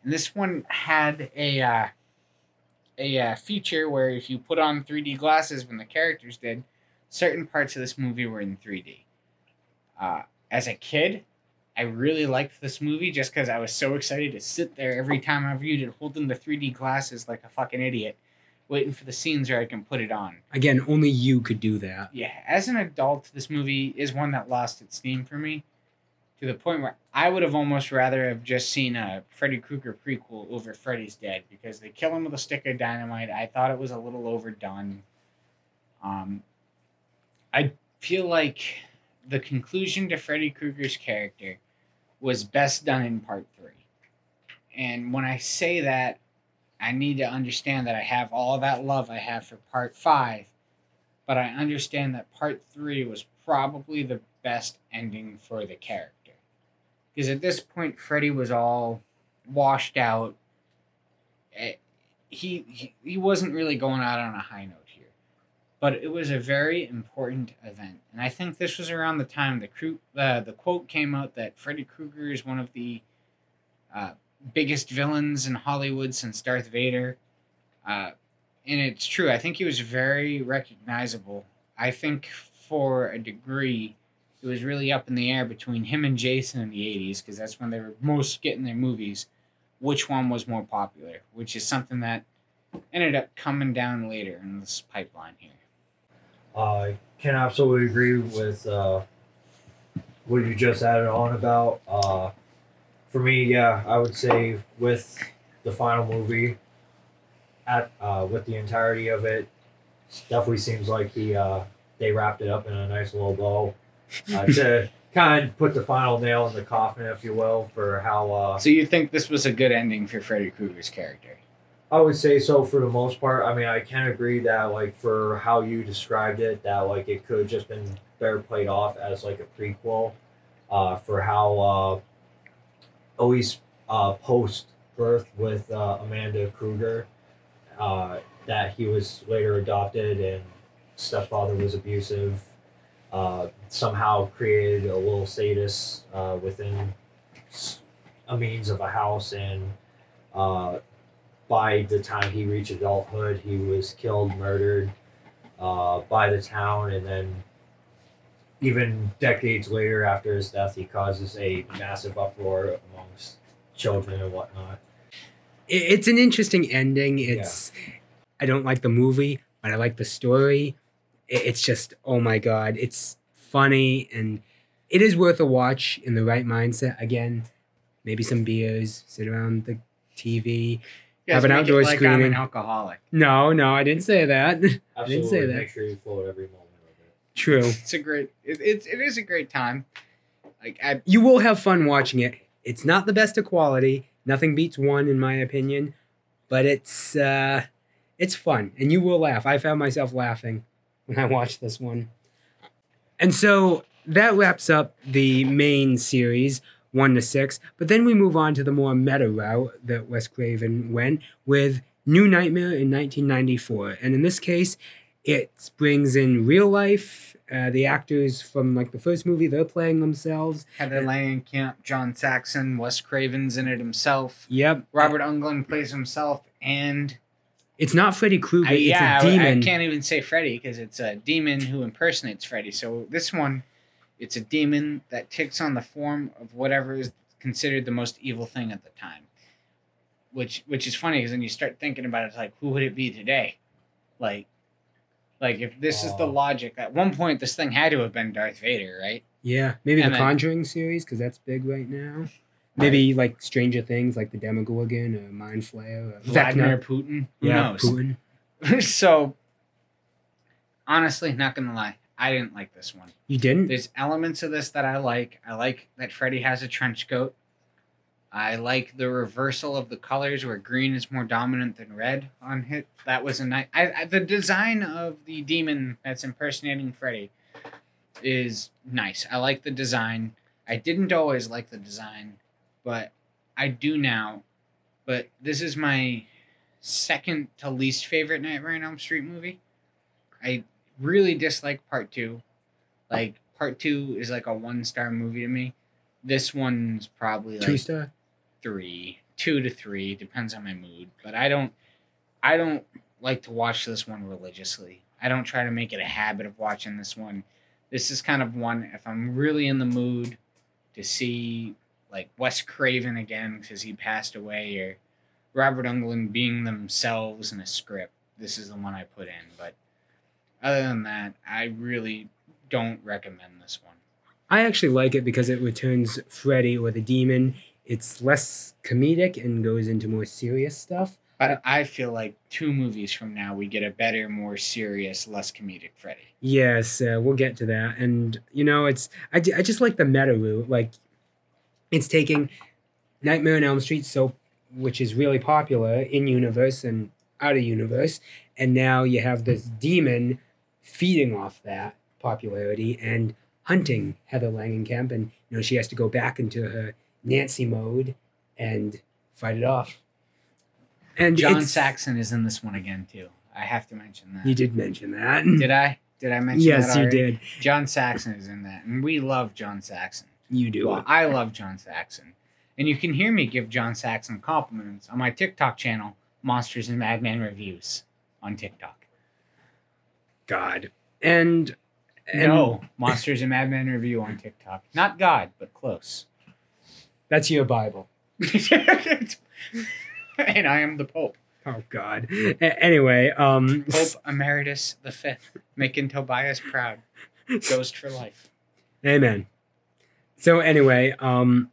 And this one had a, uh, a uh, feature where if you put on 3D glasses when the characters did, certain parts of this movie were in 3D. Uh, as a kid, I really liked this movie just because I was so excited to sit there every time I viewed it, holding the 3D glasses like a fucking idiot, waiting for the scenes where I can put it on. Again, only you could do that. Yeah, as an adult, this movie is one that lost its steam for me. to the point where I would have almost rather have just seen a Freddy Krueger prequel over Freddy's Dead because they kill him with a stick of dynamite. I thought it was a little overdone. Um, I feel like the conclusion to Freddy Krueger's character was best done in part three. And when I say that, I need to understand that I have all that love I have for part five, but I understand that part three was probably the best ending for the character. Because at this point, Freddy was all washed out. Eh, He, he, he wasn't really going out on a high note. But it was a very important event. And I think this was around the time the, uh, the quote came out that Freddy Krueger is one of the uh, biggest villains in Hollywood since Darth Vader. Uh, and it's true. I think he was very recognizable. I think for a degree, it was really up in the air between him and Jason in the 80s because that's when they were most getting their movies. Which one was more popular? Which is something that ended up coming down later in this pipeline here. I can absolutely agree with uh, what you just added on about. Uh, for me, yeah, I would say with the final movie, at uh, with the entirety of it, definitely seems like he uh, they wrapped it up in a nice little bow uh, to kind of put the final nail in the coffin, if you will, for how uh, So you think this was a good ending for Freddy Krueger's character? I would say so for the most part. I mean, I can agree that like for how you described it, that like it could have just been better played off as like a prequel, uh, for how uh, always uh, post birth with uh, Amanda Krueger, uh, that he was later adopted and stepfather was abusive. Uh, somehow created a little sadist uh, within a means of a house and. Uh, by the time he reached adulthood, he was killed, murdered uh, by the town, and then even decades later, after his death, he causes a massive uproar amongst children and whatnot. It's an interesting ending. It's I don't like the movie, but I like the story. It's just oh my god, it's funny and it is worth a watch in the right mindset. Again, maybe some beers, sit around the TV. You Have an make it outdoor like I'm an screening. alcoholic. No, no, I didn't say that. Absolutely, say that. make sure you float every moment of it. True. It's a great. It, it's it is a great time. Like I You will have fun watching it. It's not the best of quality. Nothing beats one in my opinion, but it's uh it's fun and you will laugh. I found myself laughing when I watched this one. And so that wraps up the main series, 1 to 6, but then we move on to the more meta route that Wes Craven went with New Nightmare in 1994. And in this case, it brings in real life uh, the actors from like the first movie they're playing themselves Heather Langenkamp, John Saxon, Wes Craven's in it himself. Yep. Robert Englund plays himself, and It's not Freddy Krueger. Yeah, it's a I- demon. I, can't even say Freddy because it's a demon who impersonates Freddy. So this one, it's a demon that takes on the form of whatever is considered the most evil thing at the time. Which which is funny because then you start thinking about it, it's like who would it be today? Like, like if this is the logic, at one point this thing had to have been Darth Vader, right? Yeah, maybe And the then- Conjuring series because that's big right now. Maybe like Stranger Things, like the Demogorgon or Mind Flayer uh, or Vladimir Vecna. Putin. Who Yeah, knows? Putin. so honestly, not gonna lie, I didn't like this one. You didn't? There's elements of this that I like. I like that Freddy has a trench coat. I like the reversal of the colors where green is more dominant than red on hit. That was a nice. I, I, the design of the demon that's impersonating Freddy is nice. I like the design. I didn't always like the design, but I do now. But this is my second to least favorite Nightmare on Elm Street movie. I really dislike part two. Like part two is like a one star movie to me. This one's probably Two like star? three, two to three, depends on my mood. But I don't, I don't like to watch this one religiously. I don't try to make it a habit of watching this one. This is kind of one if I'm really in the mood to see like Wes Craven again because he passed away or Robert Englund being themselves in a script. This is the one I put in. But other than that, I really don't recommend this one. I actually like it because it returns Freddy or the demon. It's less comedic and goes into more serious stuff. But I feel like two movies from now we get a better, more serious, less comedic Freddy. Yes, uh, we'll get to that. And you know, it's I, I just like the meta route. Like, it's taking Nightmare on Elm Street, so which is really popular in universe and out of universe, and now you have this demon feeding off that popularity and hunting Heather Langenkamp, and you know she has to go back into her Nancy mode and fight it off. And John Saxon is in this one again too. I have to mention that. You did mention that. Did I? Did I mention that? yes, you did. John Saxon is in that, and we love John Saxon. You do. Well, I love John Saxon, and you can hear me give John Saxon compliments on my TikTok channel, Monsters and Madman Reviews, on TikTok. God. And, and no, Monsters and Madmen Review on TikTok. Not God, but close. that's your Bible. and I am the Pope, Oh God. A- anyway, um, Pope Emeritus the Fifth, making Tobias proud. Ghost for life. Amen. So anyway, um,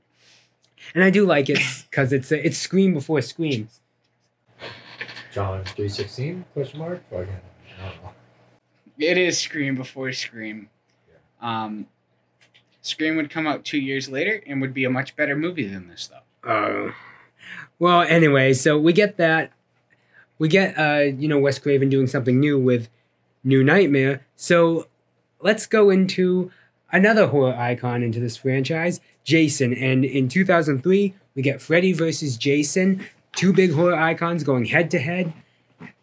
and I do like it because it's a, it's Scream before Scream. John three sixteen question mark. Fucking, I don't know. It is Scream before Scream. Um, Scream would come out two years later and would be a much better movie than this, though. Uh, well, anyway, so we get that. We get, uh, you know, Wes Craven doing something new with New Nightmare. So let's go into another horror icon into this franchise, Jason. And in 2003, we get Freddy versus Jason, two big horror icons going head to head.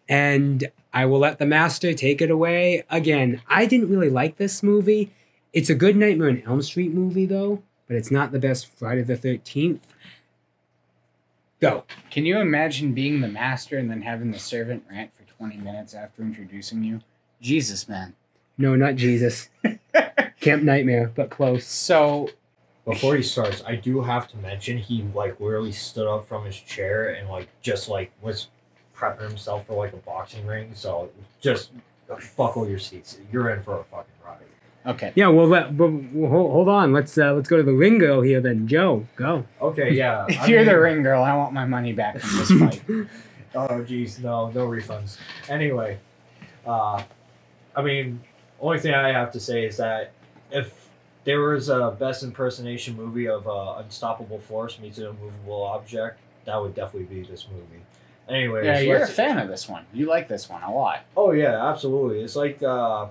And I will let the master take it away. Again, I didn't really like this movie. It's a good Nightmare on Elm Street movie, though, but it's not the best Friday the 13th. Go. Can you imagine being the master and then having the servant rant for 20 minutes after introducing you? Jesus, man. No, not Jesus. Camp Nightmare, but close. So, Before he starts, I do have to mention he like literally stood up from his chair and like just like was prepping himself for like a boxing ring. So just buckle your seats. You're in for a fucking ride. okay. Yeah, well, let, but, well, hold, hold on. Let's uh, let's go to the ring girl here then. Joe, go. Okay, yeah. If I you're the ring girl, I want my money back from this fight. Oh jeez, no, no refunds. Anyway, uh, I mean, only thing I have to say is that if there was a best impersonation movie of uh, Unstoppable Force meets an immovable object, that would definitely be this movie. Anyways, yeah, you're a fan of this one. You like this one a lot. Oh yeah, absolutely. It's like uh,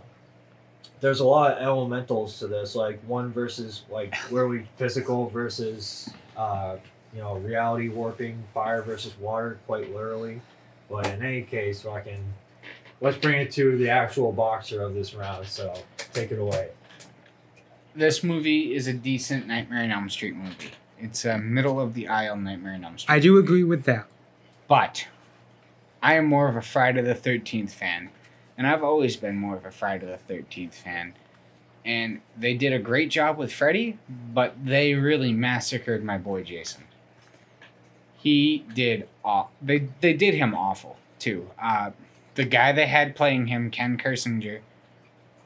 there's a lot of elementals to this, like one versus like where we physical versus uh, you know reality warping, fire versus water, quite literally. But in any case, fucking let's bring it to the actual boxer of this round. So take it away. This movie is a decent Nightmare on Elm Street movie. It's a middle of the aisle Nightmare on Elm Street. I do agree with that. But I am more of a Friday the 13th fan. And I've always been more of a Friday the 13th fan. And they did a great job with Freddy, but they really massacred my boy Jason. He did aw- they they did him awful too. Uh, the guy they had playing him, Ken Kirzinger,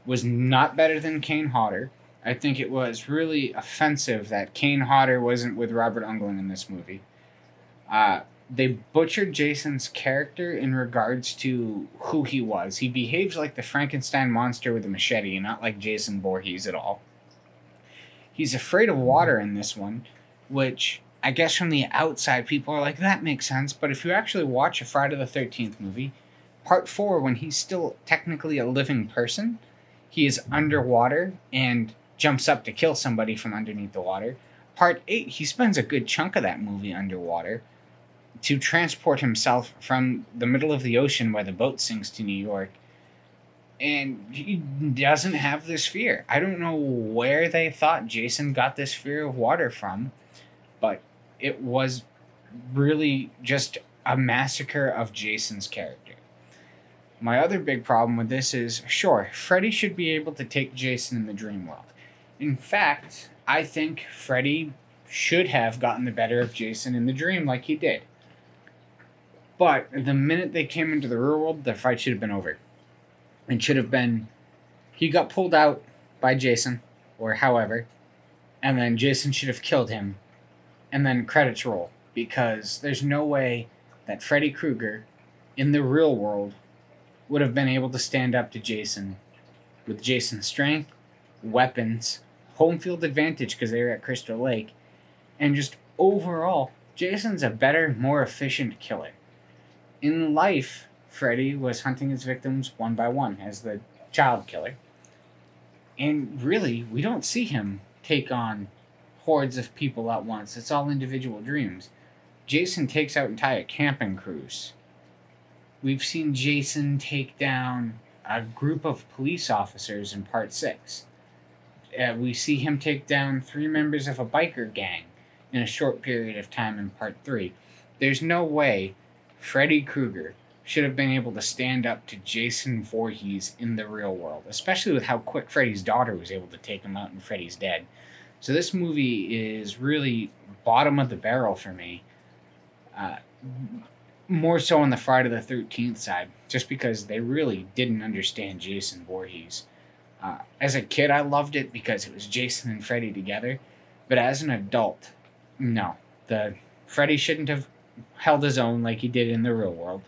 was not better than Kane Hodder. I think it was really offensive that Kane Hodder wasn't with Robert Englund in this movie. Uh, they butchered Jason's character in regards to who he was. He behaves like the Frankenstein monster with a machete, and not like Jason Voorhees at all. He's afraid of water in this one, which I guess from the outside people are like, that makes sense. But if you actually watch a Friday the 13th movie, part four, when he's still technically a living person, he is underwater and jumps up to kill somebody from underneath the water. Part eight, he spends a good chunk of that movie underwater to transport himself from the middle of the ocean where the boat sinks to New York. And he doesn't have this fear. I don't know where they thought Jason got this fear of water from, but it was really just a massacre of Jason's character. My other big problem with this is sure, Freddy should be able to take Jason in the dream world. In fact, I think Freddy should have gotten the better of Jason in the dream like he did. But the minute they came into the real world, the fight should have been over. It should have been he got pulled out by Jason, or however, and then Jason should have killed him, and then credits roll because there's no way that Freddy Krueger in the real world would have been able to stand up to Jason with Jason's strength, weapons, home field advantage because they were at Crystal Lake, and just overall, Jason's a better, more efficient killer. In life, Freddy was hunting his victims one by one as the child killer. And really, we don't see him take on hordes of people at once. It's all individual dreams. Jason takes out entire camping crews. We've seen Jason take down a group of police officers in part six. Uh, we see him take down three members of a biker gang in a short period of time in part three. There's no way Freddy Krueger should have been able to stand up to Jason Voorhees in the real world, especially with how quick Freddy's daughter was able to take him out and Freddy's dead. So this movie is really bottom of the barrel for me. Uh, more so on the Friday the 13th side, just because they really didn't understand Jason Voorhees. Uh, as a kid, I loved it because it was Jason and Freddy together, but as an adult, no. The Freddy shouldn't have held his own like he did in the real world,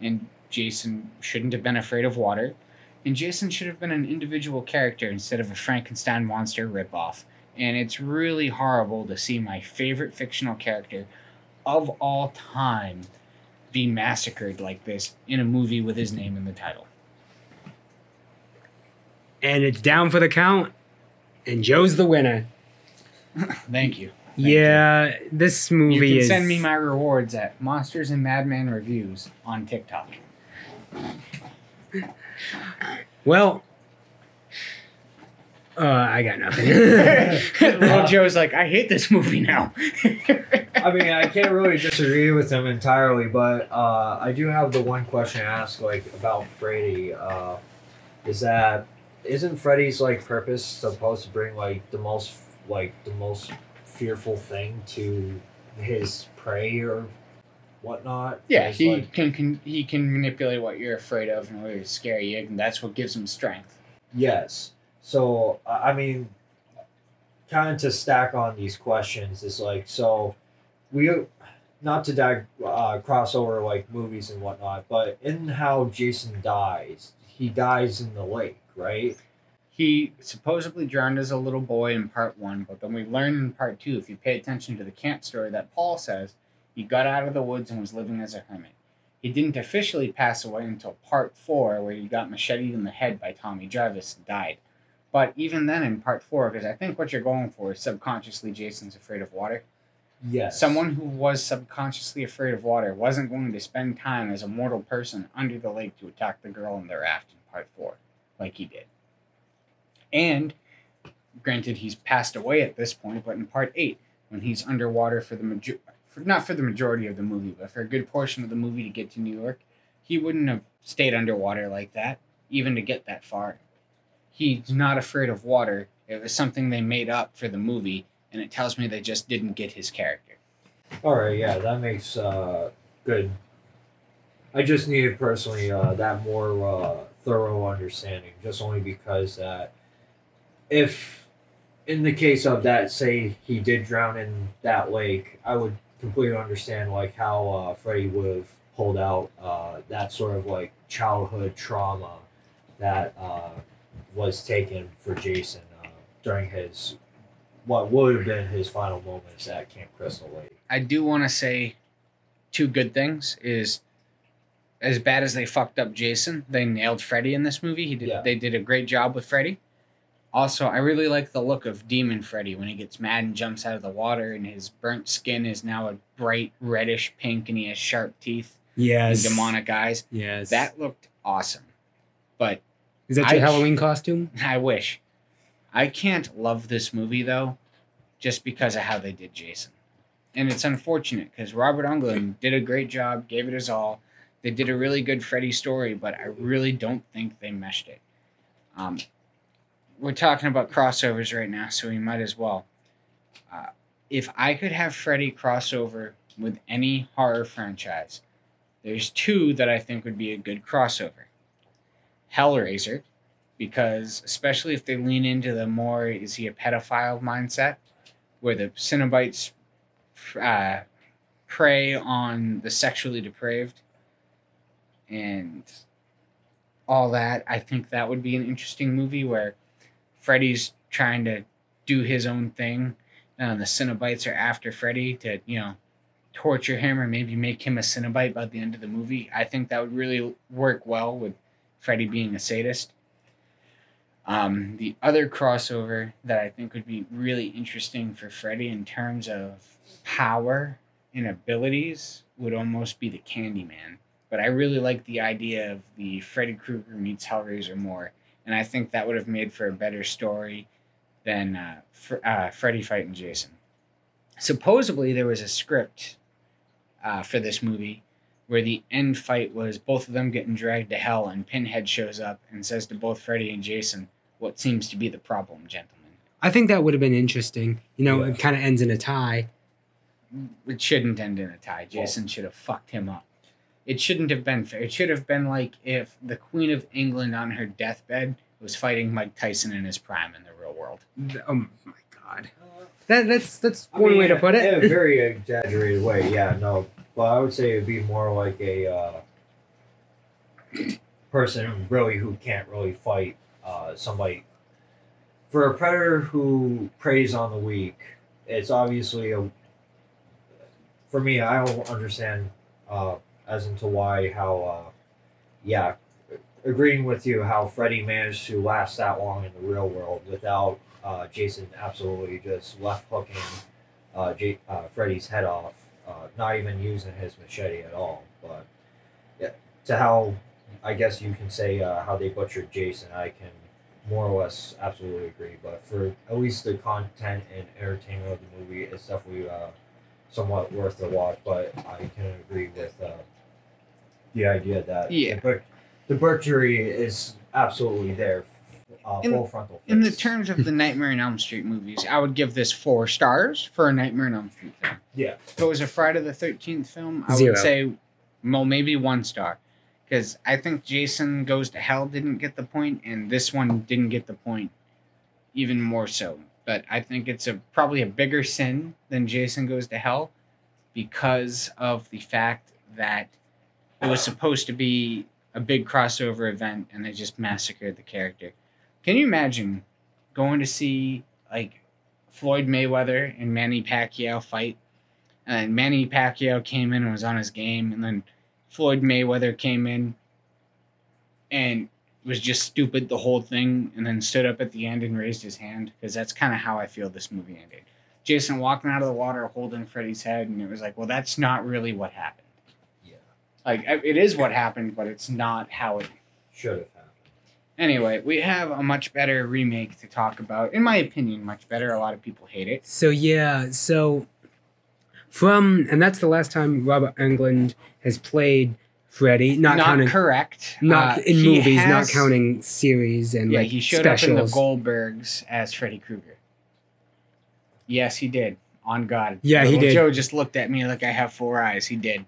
and Jason shouldn't have been afraid of water, and Jason should have been an individual character instead of a Frankenstein monster ripoff. And it's really horrible to see my favorite fictional character of all time be massacred like this in a movie with his name in the title. And it's down for the count, and Joe's the winner. Thank you. Yeah, this You movie can is. send me my rewards at Monsters and Madman Reviews on TikTok. well, uh, I got nothing. Little Joe's like, I hate this movie now. I mean, I can't really disagree with him entirely, but uh, I do have the one question to ask, like about Freddy. Uh, is that isn't Freddy's like purpose supposed to bring like the most like the most fearful thing to his prey or whatnot? yeah, he like- can, can he can manipulate what you're afraid of in order to scare you, and that's what gives him strength. Yes. So I mean, kind of to stack on these questions is like so, we not to die uh, cross over like movies and whatnot, but in how Jason dies, he dies in the lake, right? He supposedly drowned as a little boy in part one, but then we learn in part two, if you pay attention to the camp story that Paul says, he got out of the woods and was living as a hermit. He didn't officially pass away until part four, where he got macheted in the head by Tommy Jarvis and died. But even then, in part four, because I think what you're going for is subconsciously Jason's afraid of water. Yes. Someone who was subconsciously afraid of water wasn't going to spend time as a mortal person under the lake to attack the girl in the raft in part four, like he did. And granted, he's passed away at this point, but in part eight, when he's underwater for the major, not for the majority of the movie, but for a good portion of the movie to get to New York, he wouldn't have stayed underwater like that, even to get that far. He's not afraid of water. It was something they made up for the movie, and it tells me they just didn't get his character. All right. Yeah, that makes uh, good. I just needed personally uh, that more uh, thorough understanding, just only because that if in the case of that, say he did drown in that lake, I would completely understand like how uh, Freddy would have pulled out uh, that sort of like childhood trauma that uh, was taken for Jason uh, during his what would have been his final moments at Camp Crystal Lake. I do want to say two good things is as bad as they fucked up Jason, they nailed Freddy in this movie. He did Yeah. they did a great job with Freddy. Also, I really like the look of Demon Freddy when he gets mad and jumps out of the water and his burnt skin is now a bright reddish pink and he has sharp teeth yes. and demonic eyes. Yes. That looked awesome. But is that your I- Halloween costume? I wish. I can't love this movie though, just because of how they did Jason. And it's unfortunate because Robert Englund did a great job, gave it his all. They did a really good Freddy story, but I really don't think they meshed it. Um, we're talking about crossovers right now, so we might as well. Uh, if I could have Freddy crossover with any horror franchise, there's two that I think would be a good crossover Hellraiser because especially if they lean into the more is he a pedophile mindset, where the Cenobites uh, prey on the sexually depraved and all that. I think that would be an interesting movie where Freddy's trying to do his own thing, and the Cenobites are after Freddy to, you know, torture him or maybe make him a Cenobite by the end of the movie. I think that would really work well with Freddy being a sadist. Um, the other crossover that I think would be really interesting for Freddy in terms of power and abilities would almost be the Candyman. But I really like the idea of the Freddy Krueger meets Hellraiser more, and I think that would have made for a better story than uh, Fr- uh, Freddy fighting Jason. Supposedly, there was a script uh, for this movie where the end fight was both of them getting dragged to hell, and Pinhead shows up and says to both Freddy and Jason, "What seems to be the problem, gentlemen?" I think that would have been interesting. You know, Yeah. it kind of ends in a tie. It shouldn't end in a tie. Jason should have fucked him up. It shouldn't have been fair. It should have been like if the Queen of England on her deathbed was fighting Mike Tyson in his prime in the real world. Oh my god, that that's that's I one mean, way to put it. In a very exaggerated way, yeah, no. But I would say it'd be more like a uh, person really who can't really fight uh, somebody. For a predator who preys on the weak, it's obviously a. For me, I don't understand uh, as into why how, uh, yeah, agreeing with you how Freddy managed to last that long in the real world without uh, Jason absolutely just left hooking uh, J- uh, Freddy's head off, uh, not even using his machete at all. But yeah, to how I guess you can say uh, how they butchered Jason, I can more or less absolutely agree. But for at least the content and entertainment of the movie, it's definitely uh, somewhat worth the watch. But I can agree with the idea that Yeah. the, butch- the butchery is absolutely there, uh, In- full frontal. In the terms of the Nightmare on Elm Street movies, I would give this four stars for a Nightmare on Elm Street film. yeah. If it was a Friday the Thirteenth film, I Zero. would say, well, maybe one star, because I think Jason Goes to Hell didn't get the point, and this one didn't get the point, even more so. But I think it's a probably a bigger sin than Jason Goes to Hell, because of the fact that it was supposed to be a big crossover event, and they just massacred the character. Can you imagine going to see like Floyd Mayweather and Manny Pacquiao fight? and Manny Pacquiao came in and was on his game, and then Floyd Mayweather came in and was just stupid the whole thing, and then stood up at the end and raised his hand because that's kind of how I feel this movie ended. Jason walking out of the water holding Freddy's head, and it was like, well, that's not really what happened. Yeah. Like it is what happened, but it's not how it. Should have happened. Anyway, we have a much better remake to talk about. In my opinion, much better. A lot of people hate it. So yeah, so from and that's the last time Robert Englund has played Freddy, not, Not, counting correct. not Uh, in he movies, not counting series and Yeah, like he showed specials. up in the Goldbergs as Freddy Krueger. Yes, he did. On God. Yeah, he did. Joe just looked at me like I have four eyes. He did.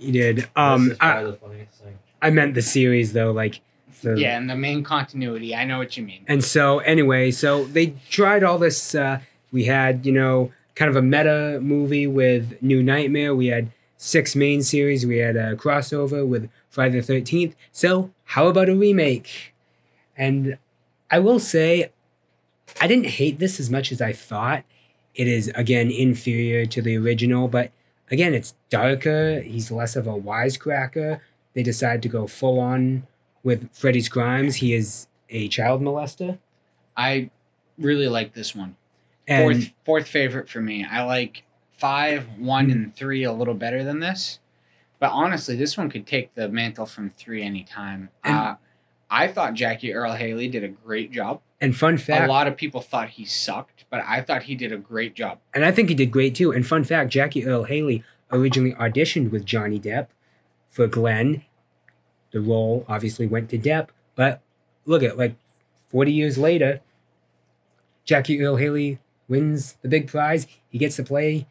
He did. this Um, is I, the funniest thing. I meant the series though, like the Yeah, and the main continuity. I know what you mean. And so anyway, so they tried all this. Uh, we had you know kind of a meta movie with New Nightmare. We had six main series. We had a crossover with Friday the Thirteenth. So how about a remake? And I will say, I didn't hate this as much as I thought. It is again inferior to the original, but again, it's darker. He's less of a wisecracker. They decide to go full on with Freddy's crimes. He is a child molester. I really like this one. And Fourth fourth favorite for me. I like five, one, and three a little better than this. But honestly, this one could take the mantle from three anytime. And- uh, I thought Jackie Earle Haley did a great job. and fun fact A lot of people thought he sucked, but I thought he did a great job. and I think he did great too. And fun fact, Jackie Earle Haley originally auditioned with Johnny Depp for Glenn. The role obviously went to Depp, but look at like 40 years later, Jackie Earle Haley wins the big prize. He gets to play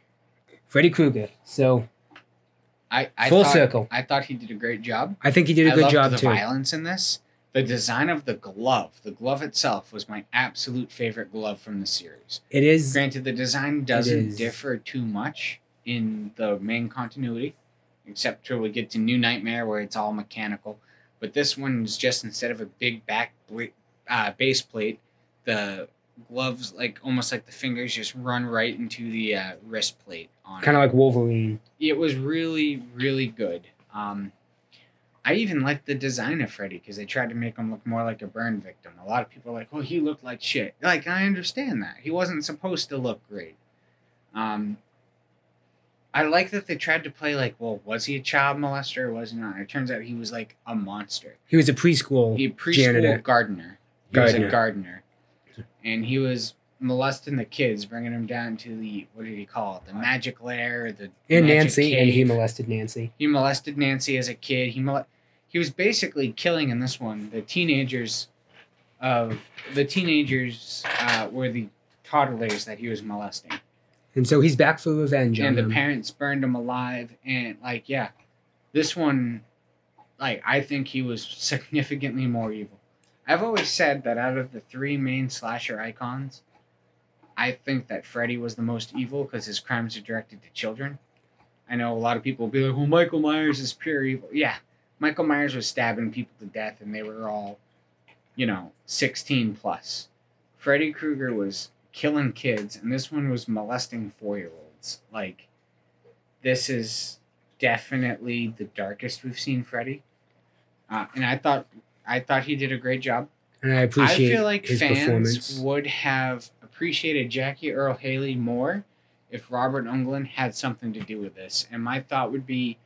Freddy Krueger. So I, I Full thought, circle. I thought he did a great job. I think he did a I good job the too. violence in this. The design of the glove, the glove itself, was my absolute favorite glove from the series. It is. Granted, the design doesn't differ too much in the main continuity, except till we get to New Nightmare where it's all mechanical. But this one is just instead of a big back uh, base plate, the gloves like almost like the fingers just run right into the uh, wrist plate on Kind of like Wolverine. It was really really good. Um, I even liked the design of Freddy because they tried to make him look more like a burn victim. A lot of people are like, well, he looked like shit." Like I understand that he wasn't supposed to look great. Um, I like that they tried to play like, well, was he a child molester or was he not? It turns out he was like a monster. He was a preschool He preschool janitor. gardener. He was a Gardener. gardener, and he was molesting the kids, bringing them down to the what did he call it? The magic lair, the and Nancy, and he molested Nancy. He molested Nancy as a kid. He mole- he was basically killing in this one the teenagers of the teenagers uh, were the toddlers that he was molesting, And so he's back for revenge and the them. parents burned him alive. And like, yeah, this one, like, I think he was significantly more evil. I've always said that out of the three main slasher icons, I think that Freddy was the most evil because his crimes are directed to children. I know a lot of people will be like, well, Michael Myers is pure evil. Yeah, Michael Myers was stabbing people to death and they were all, you know, 16 plus. Freddy Krueger was killing kids and this one was molesting four year olds. Like, this is definitely the darkest we've seen Freddy. Uh, and I thought I thought he did a great job. and I appreciate I feel like his fans would have appreciated Jackie Earle Haley more if Robert Englund had something to do with this. And my thought would be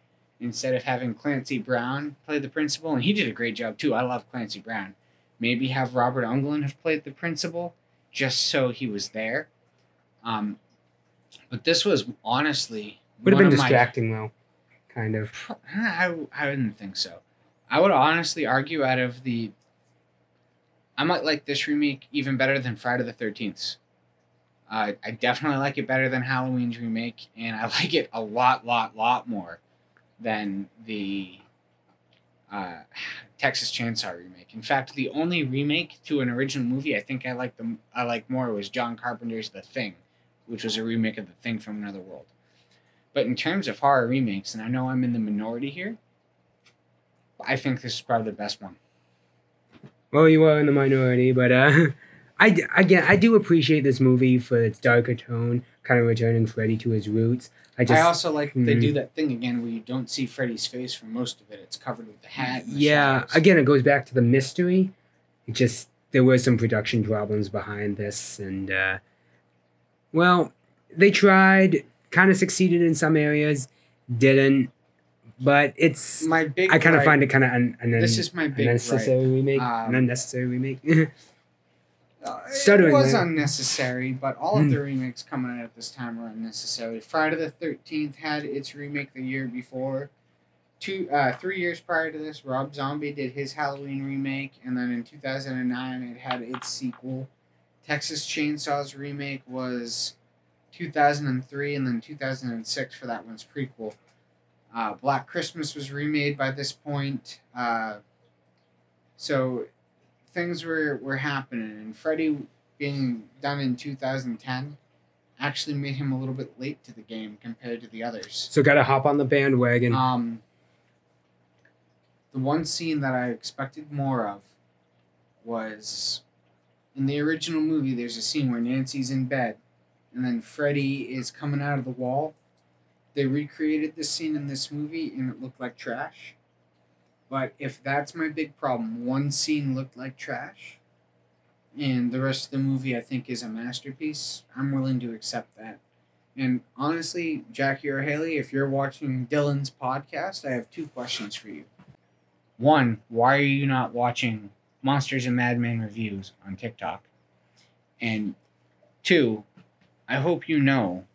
instead of having Clancy Brown play the principal, and he did a great job too. I love Clancy Brown. Maybe have Robert Englund have played the principal just so he was there. Um, but this was honestly Would have been of my- distracting though, kind of. I, I didn't think so. I would honestly argue out of the. I might like this remake even better than Friday the 13th. Uh, I definitely like it better than Halloween's remake, and I like it a lot, lot, lot more than the uh, Texas Chainsaw remake. In fact, the only remake to an original movie I think I like the I like more was John Carpenter's The Thing, which was a remake of The Thing from Another World. But in terms of horror remakes, and I know I'm in the minority here, I think this is probably the best one. Well, you are in the minority, but uh, I again I do appreciate this movie for its darker tone, kind of returning Freddy to his roots. I just I also like they Mhm. do that thing again where you don't see Freddy's face for most of it. It's covered with the hat. The yeah shadows. again it goes back to the mystery. It just there were some production problems behind this, and uh, well, they tried, kind of succeeded in some areas, didn't. But it's my big. I kind of find it kind of un, un, This is my big. unnecessary remake, Um, an unnecessary remake. Uh, it was there. unnecessary, but all of Hmm. the remakes coming out at this time were unnecessary. Friday the Thirteenth had its remake the year before. Two, uh, three years prior to this, Rob Zombie did his Halloween remake, and then in two thousand and nine, it had its sequel. Texas Chainsaw's remake was two thousand and three, and then two thousand and six for that one's prequel. Uh, Black Christmas was remade by this point. Uh, so things were, were happening, and Freddy being done in 2010 actually made him a little bit late to the game compared to the others. so gotta hop on the bandwagon. Um, the one scene that I expected more of was in the original movie. There's a scene where Nancy's in bed, and then Freddy is coming out of the wall. They recreated this scene in this movie, and it looked like trash. But if that's my big problem, one scene looked like trash, and the rest of the movie I think is a masterpiece. I'm willing to accept that. And honestly, Jackie Earle Haley, if you're watching Dylan's podcast, I have two questions for you. One, why are you not watching Monsters and Madmen reviews on TikTok? And two, I hope you know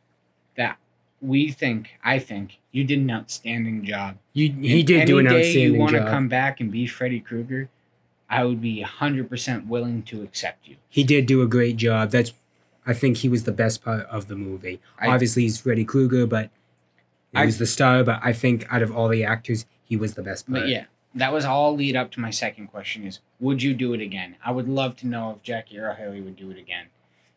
that we think, I think, you did an outstanding job. you, he And did do an outstanding job. any day you want to come back and be Freddy Krueger, I would be 100% willing to accept you. he did do a great job. That's, I think he was the best part of the movie. I- Obviously, he's Freddy Krueger, but he I- was the star. But I think out of all the actors, he was the best part. But yeah, that was all lead up to my second question: is would you do it again? I would love to know if Jackie Earle Haley would do it again.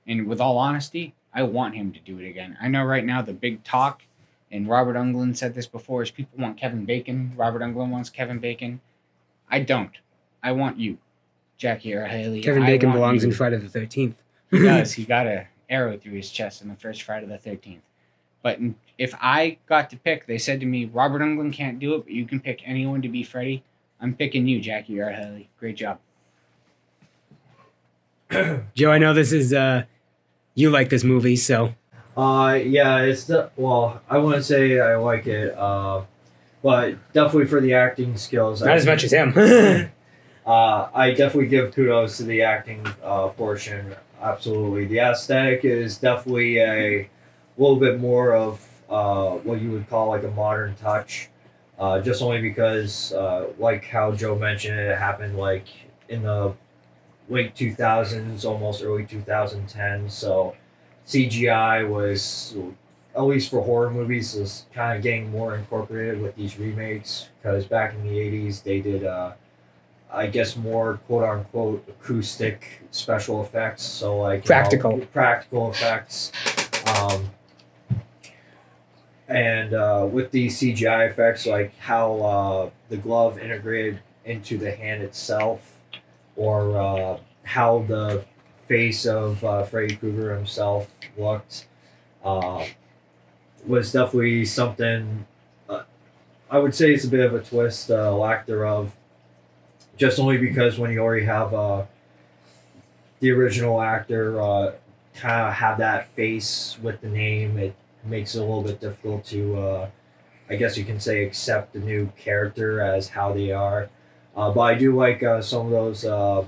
And with all honesty, I want him to do it again. I know right now the big talk, and Robert Englund said this before, is people want Kevin Bacon. Robert Englund wants Kevin Bacon. I don't. I want you, Jackie Earle Haley. Kevin Bacon belongs you. in Friday the Thirteenth. He does. He got a arrow through his chest in the first Friday the Thirteenth. But if I got to pick, they said to me, Robert Englund can't do it, but you can pick anyone to be Freddy. I'm picking you, Jackie Earle Haley. Great job. Joe, I know this is uh, you like this movie, so Uh, yeah, it's the well. I wouldn't say I like it, uh, but definitely for the acting skills. not I as much as him. Uh, I definitely give kudos to the acting uh, portion. Absolutely, the aesthetic is definitely a little bit more of uh, what you would call like a modern touch. Uh, just only because, uh, like how Joe mentioned, it happened like in the late two thousands, almost early two thousand ten. So CGI was at least for horror movies was kind of getting more incorporated with these remakes because back in the eighties they did. Uh, I guess more quote unquote acoustic special effects. So like you know, Practical. practical effects. Um, and uh, with these CGI effects, like how uh, the glove integrated into the hand itself, or uh, how the face of uh, Freddy Krueger himself looked, uh, was definitely something. Uh, I would say it's a bit of a twist, uh, lack thereof just only because when you already have uh, the original actor uh, kind of have that face with the name, it makes it a little bit difficult to, uh, I guess you can say, accept the new character as how they are. Uh, but I do like uh, some of those uh,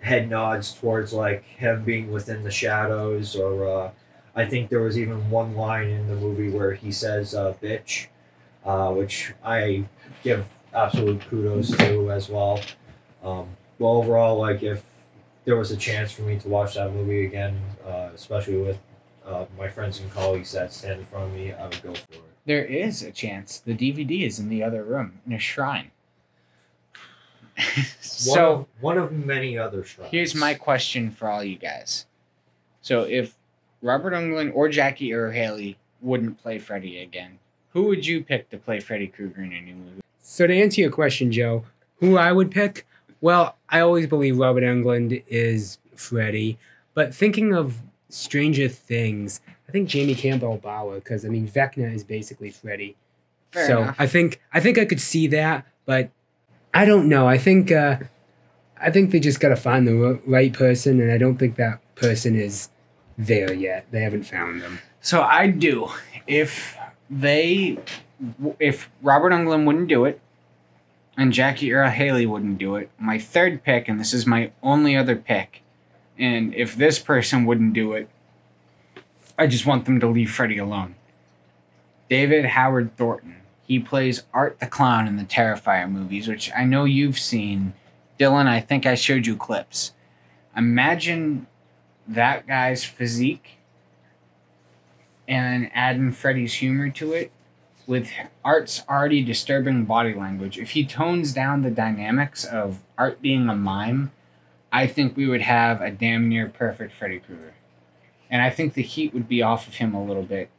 head nods towards like him being within the shadows, or uh, I think there was even one line in the movie where he says uh, "bitch," uh, which I give absolute kudos to as well. Um, well, overall, like if there was a chance for me to watch that movie again, especially with my friends and colleagues that stand in front of me, I would go for it. There is a chance. The DVD is in the other room in a shrine. One so of, one of many other shrines. here's my question for all you guys. So if Robert Englund or Jackie Earle Haley wouldn't play Freddy again, who would you pick to play Freddy Krueger in a new movie? So to answer your question, Joe, who I would pick? Well, I always believe Robert Englund is Freddy, but thinking of Stranger Things, I think Jamie Campbell Bower, because I mean Vecna is basically Freddy. Fair so enough. I think I think I could see that, but I don't know. I think uh, I think they just got to find the right person, and I don't think that person is there yet. They haven't found them. So I do. If they, if Robert Englund wouldn't do it, and Jackie Earle Haley wouldn't do it, my third pick, and this is my only other pick, and if this person wouldn't do it, I just want them to leave Freddy alone. David Howard Thornton. He plays Art the Clown in the Terrifier movies, which I know you've seen. Dylan, I think I showed you clips. Imagine that guy's physique and adding Freddy's humor to it with Art's already disturbing body language. If he tones down the dynamics of Art being a mime, I think we would have a damn near perfect Freddy Krueger. And I think the heat would be off of him a little bit.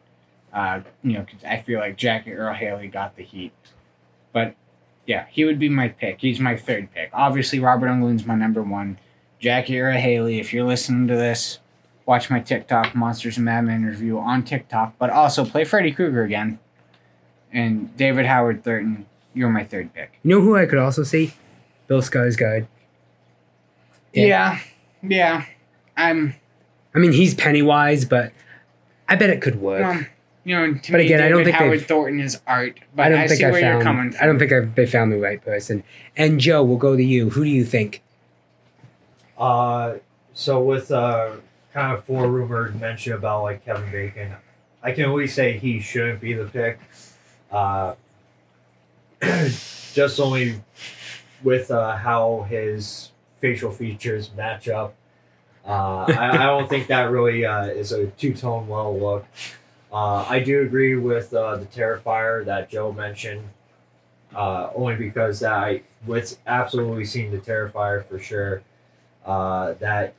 Uh, you know, 'cause I feel like Jackie Earle Haley got the heat. But yeah, he would be my pick. He's my third pick. Obviously, Robert Englund's my number one. Jackie Earle Haley, if you're listening to this, watch my TikTok Monsters and Madmen review on TikTok, but also play Freddy Krueger again. And David Howard Thornton, you're my third pick. You know who I could also see? Bill Skarsgård. Yeah. Yeah, yeah. I'm, I mean, he's Pennywise, but I bet it could work. um, you know, to But me, again, I don't think Howard they've- Thornton is art, but I I, don't think see I where you're coming found. from. I don't think I've, they found the right person. And Joe, we'll go to you. Who do you think? Uh, so with uh, kind of four rumored mention about like Kevin Bacon, I can only say he shouldn't be the pick. Uh, just only with uh, how his facial features match up. Uh, I, I don't think that really uh, is a two tone well look. Uh, I do agree with uh, the Terrifier that Joe mentioned. Uh, only because I with absolutely seeing the Terrifier for sure. Uh, that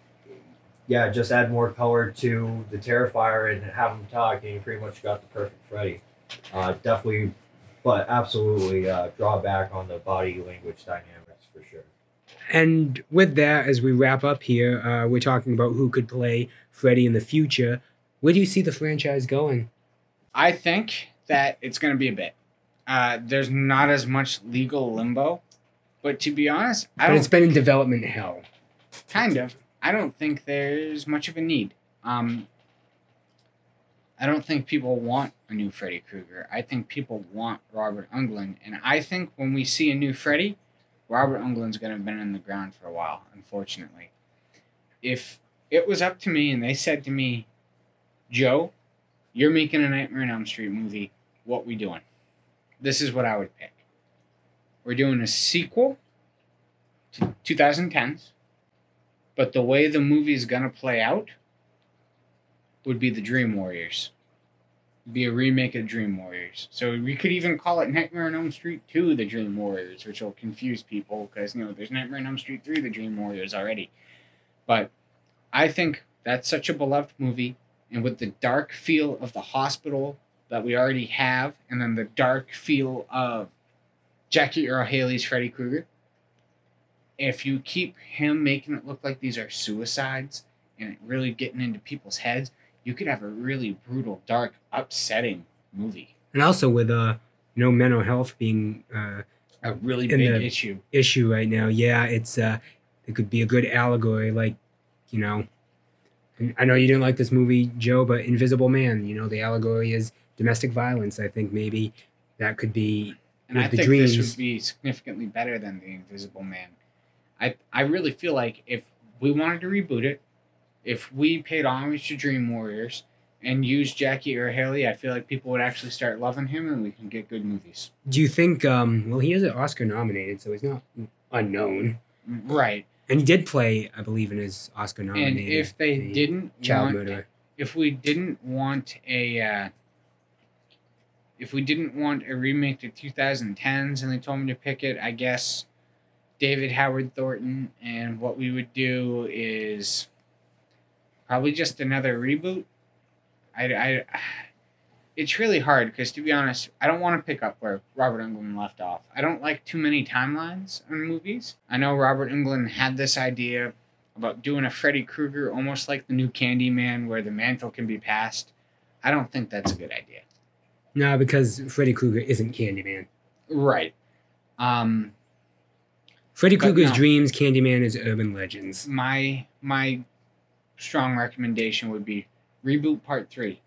yeah, just add more color to the Terrifier and have him talk, and you pretty much got the perfect Freddy. Uh, definitely, but absolutely uh, draw back on the body language dynamics for sure. And with that, as we wrap up here, we're talking about who could play Freddy in the future. Where do you see the franchise going? I think that it's going to be a bit. Uh, there's not as much legal limbo, but to be honest, I But don't it's been in development hell. kind of. I don't think there's much of a need. Um, I don't think people want a new Freddy Krueger. I think people want Robert Englund, and I think when we see a new Freddy, Robert Englund's going to have been in the ground for a while. Unfortunately, if it was up to me and they said to me, "Joe, you're making a Nightmare on Elm Street movie. What we doing?" This is what I would pick. We're doing a sequel to 2010s but the way the movie is gonna play out would be the Dream Warriors. Be a remake of Dream Warriors. So we could even call it Nightmare on Elm Street 2 The Dream Warriors, which will confuse people because you know there's Nightmare on Elm Street 3 The Dream Warriors already. But I think that's such a beloved movie, and with the dark feel of the hospital that we already have, and then the dark feel of Jackie Earle Haley's Freddy Krueger, if you keep him making it look like these are suicides and really getting into people's heads, you could have a really brutal, dark, upsetting movie. And also with uh, you know, mental health being uh, A really big issue. issue right now. Yeah, it's uh, it could be a good allegory, like you know. I know you didn't like this movie, Joe, but Invisible Man. You know, the allegory is domestic violence. I think maybe that could be And I the think this would be significantly better than The Invisible Man. I, I really feel like if we wanted to reboot it, if we paid homage to Dream Warriors and used Jackie Earle Haley, I feel like people would actually start loving him and we can get good movies. Do you think? Um, well, he is an Oscar nominated, so he's not unknown. Right. And he did play, I believe, in his Oscar And nominated. if they the didn't child want murderer. if we didn't want a uh, if we didn't want a remake to 2010s and they told me to pick it i guess david howard thornton and what we would do is probably just another reboot i, I it's really hard because to be honest i don't want to pick up where robert englund left off i don't like too many timelines on movies i know robert englund had this idea about doing a Freddy Krueger almost like the new Candyman where the mantle can be passed. I don't think that's a good idea. no, because Freddy Krueger isn't Candyman. Right. Um Freddy Krueger's no. dreams, Candyman is urban legends. my my strong recommendation would be reboot part 3.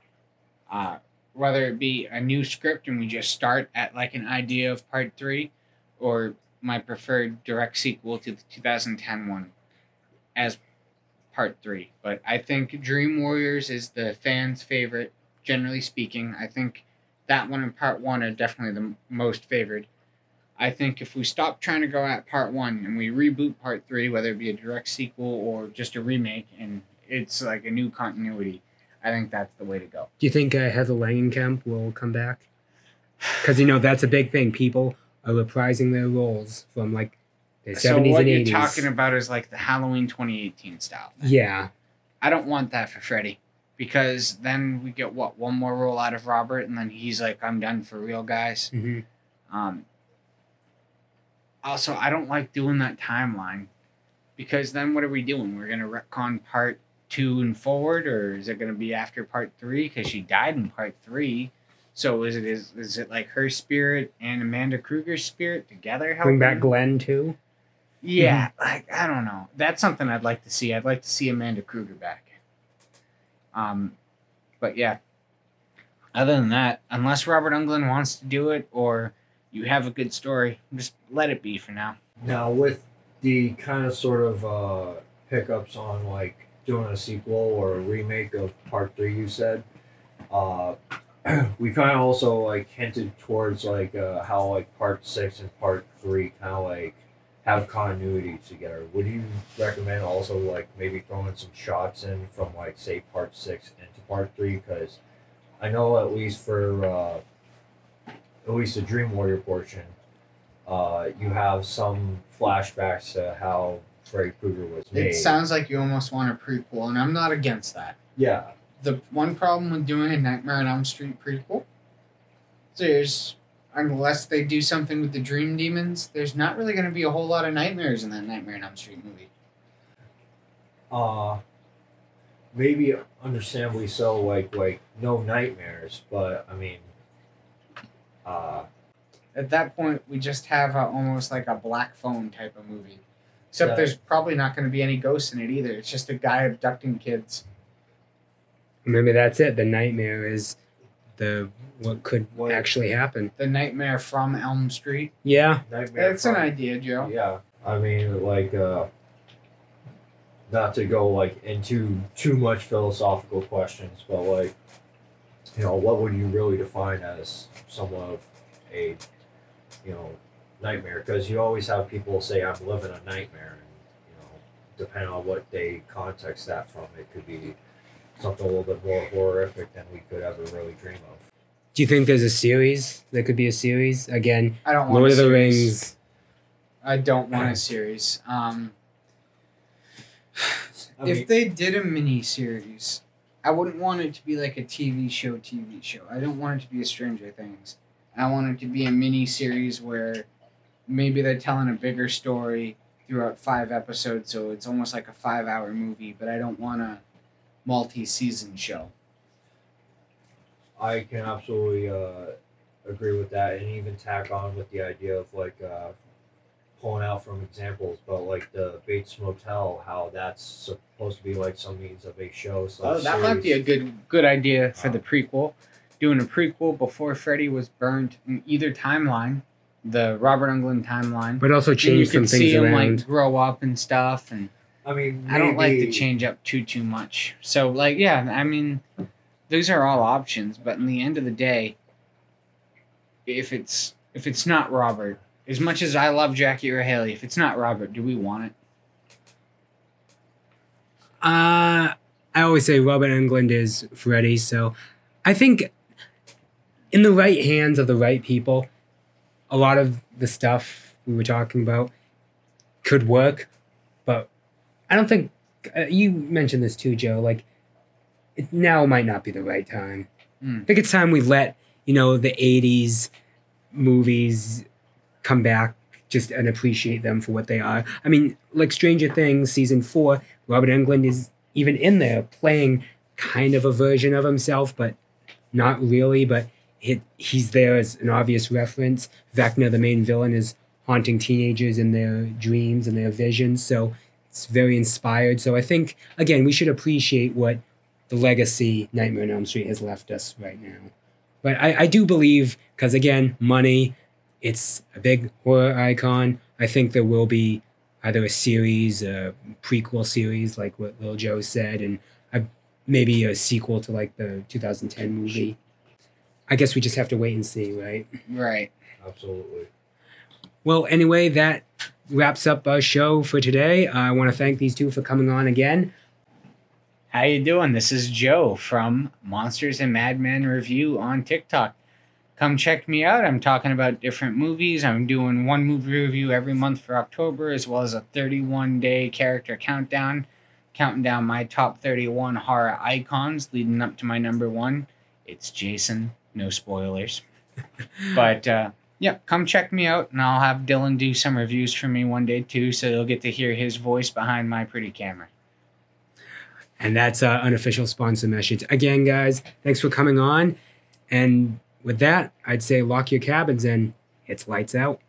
Uh whether it be a new script and we just start at like an idea of part 3 or my preferred direct sequel to the 2010 one as part 3. But I think Dream Warriors is the fans' favorite generally speaking. I think that one and part 1 are definitely the most favored. I think if we stop trying to go at part 1 and we reboot part 3 whether it be a direct sequel or just a remake and it's like a new continuity, I think that's the way to go. Do you think uh, Heather Langenkamp will come back? Because you know that's a big thing. People are reprising their roles from like the So seventies what and you're talking about is like the Halloween 2018 style. thing. Yeah, I don't want that for Freddy because then we get what one more role out of Robert and then he's like I'm done for real guys. hmm Um also I don't like doing that timeline because then what are we doing? We're going to retcon part 2 and forward or is it going to be after part 3 cuz she died in part 3. So is it is, is it like her spirit and Amanda Krueger's spirit together helping? bring back Glenn too. Yeah, like I don't know. That's something I'd like to see. I'd like to see Amanda Krueger back. Um, but yeah. Other than that, unless Robert Englund wants to do it or you have a good story, just let it be for now. Now with the kind of sort of uh, pickups on like doing a sequel or a remake of part three, you said, uh, we kind of also like hinted towards like uh, how like part six and part three kind of like have continuity together. Would you recommend also like maybe throwing some shots in from like say part six into part three? Because I know at least for uh, at least the Dream Warrior portion, Uh, you have some flashbacks to how Freddy Krueger was made. It sounds like you almost want a prequel, and I'm not against that. yeah, The one problem with doing a Nightmare on Elm Street prequel, there's unless they do something with the Dream Demons, there's not really going to be a whole lot of nightmares in that Nightmare on Elm Street movie. uh, maybe understandably so. Like like no nightmares, but I mean, uh, At that point, we just have a, almost like a black phone type of movie. Except Yeah. there's probably not going to be any ghosts in it either. It's just a guy abducting kids. Maybe that's it. The nightmare is the what could What- actually happen. The Nightmare from Elm Street. Yeah, nightmare. That's an idea, Joe. Yeah, I mean, like, uh, not to go like into too much philosophical questions, but like, you know, what would you really define as somewhat of a, you know, nightmare? Because you always have people say, "I'm living a nightmare," and you know, depending on what they context that from, it could be something a little bit more horrific than we could ever really dream of. Do you think there's a series? There could be a series again. I don't want Lord a of the. Rings. I don't want a series. Um, I if mean, they did a mini series, I wouldn't want it to be like a TV show. TV show. I don't want it to be a Stranger Things. I want it to be a mini series where maybe they're telling a bigger story throughout five episodes, so it's almost like a five-hour movie. But I don't want a multi-season show. I can absolutely uh, agree with that, and even tack on with the idea of like uh, pulling out from examples, but like the Bates Motel, how that's supposed to be like some means of a show. So Oh, that might be a good good idea for the prequel. Doing a prequel before Freddy was burned in either timeline, the Robert Englund timeline. But also change And you change some could see things him around. like grow up and stuff, and I mean, I don't like to change up too too much. So like, yeah, I mean, those are all options. But in the end of the day, if it's if it's not Robert, as much as I love Jackie Earle Haley, if it's not Robert, do we want it? Uh, I always say Robert Englund is Freddy, so I think in the right hands of the right people, a lot of the stuff we were talking about could work, but I don't think uh, you mentioned this too, Joe. Like, it now might not be the right time. Hmm. I think it's time we let you know the '80s movies come back just and appreciate them for what they are. I mean, like Stranger Things season four, Robert Englund is even in there playing kind of a version of himself, but not really. But it, he's there as an obvious reference. Vecna, the main villain, is haunting teenagers in their dreams and their visions. So it's very inspired. So I think again we should appreciate what the legacy Nightmare on Elm Street has left us right now. But I, I do believe because again money, it's a big horror icon. I think there will be either a series, a prequel series, like what Lil Joe said, and a, maybe a sequel to like the 2010 movie. I guess we just have to wait and see, right? Right. Absolutely. Well, anyway, that wraps up our show for today. I want to thank these two for coming on again. How you doing? This is Joe from Monsters and Madmen Review on TikTok. Come check me out. I'm talking about different movies. I'm doing one movie review every month for October, as well as a 31 day character countdown, counting down my top 31 horror icons leading up to my number one. It's Jason. No spoilers. but uh, yeah, come check me out, and I'll have Dylan do some reviews for me one day too, so you'll get to hear his voice behind my pretty camera. And that's our unofficial sponsor message. Again, guys, thanks for coming on. And with that, I'd say lock your cabins and it's lights out.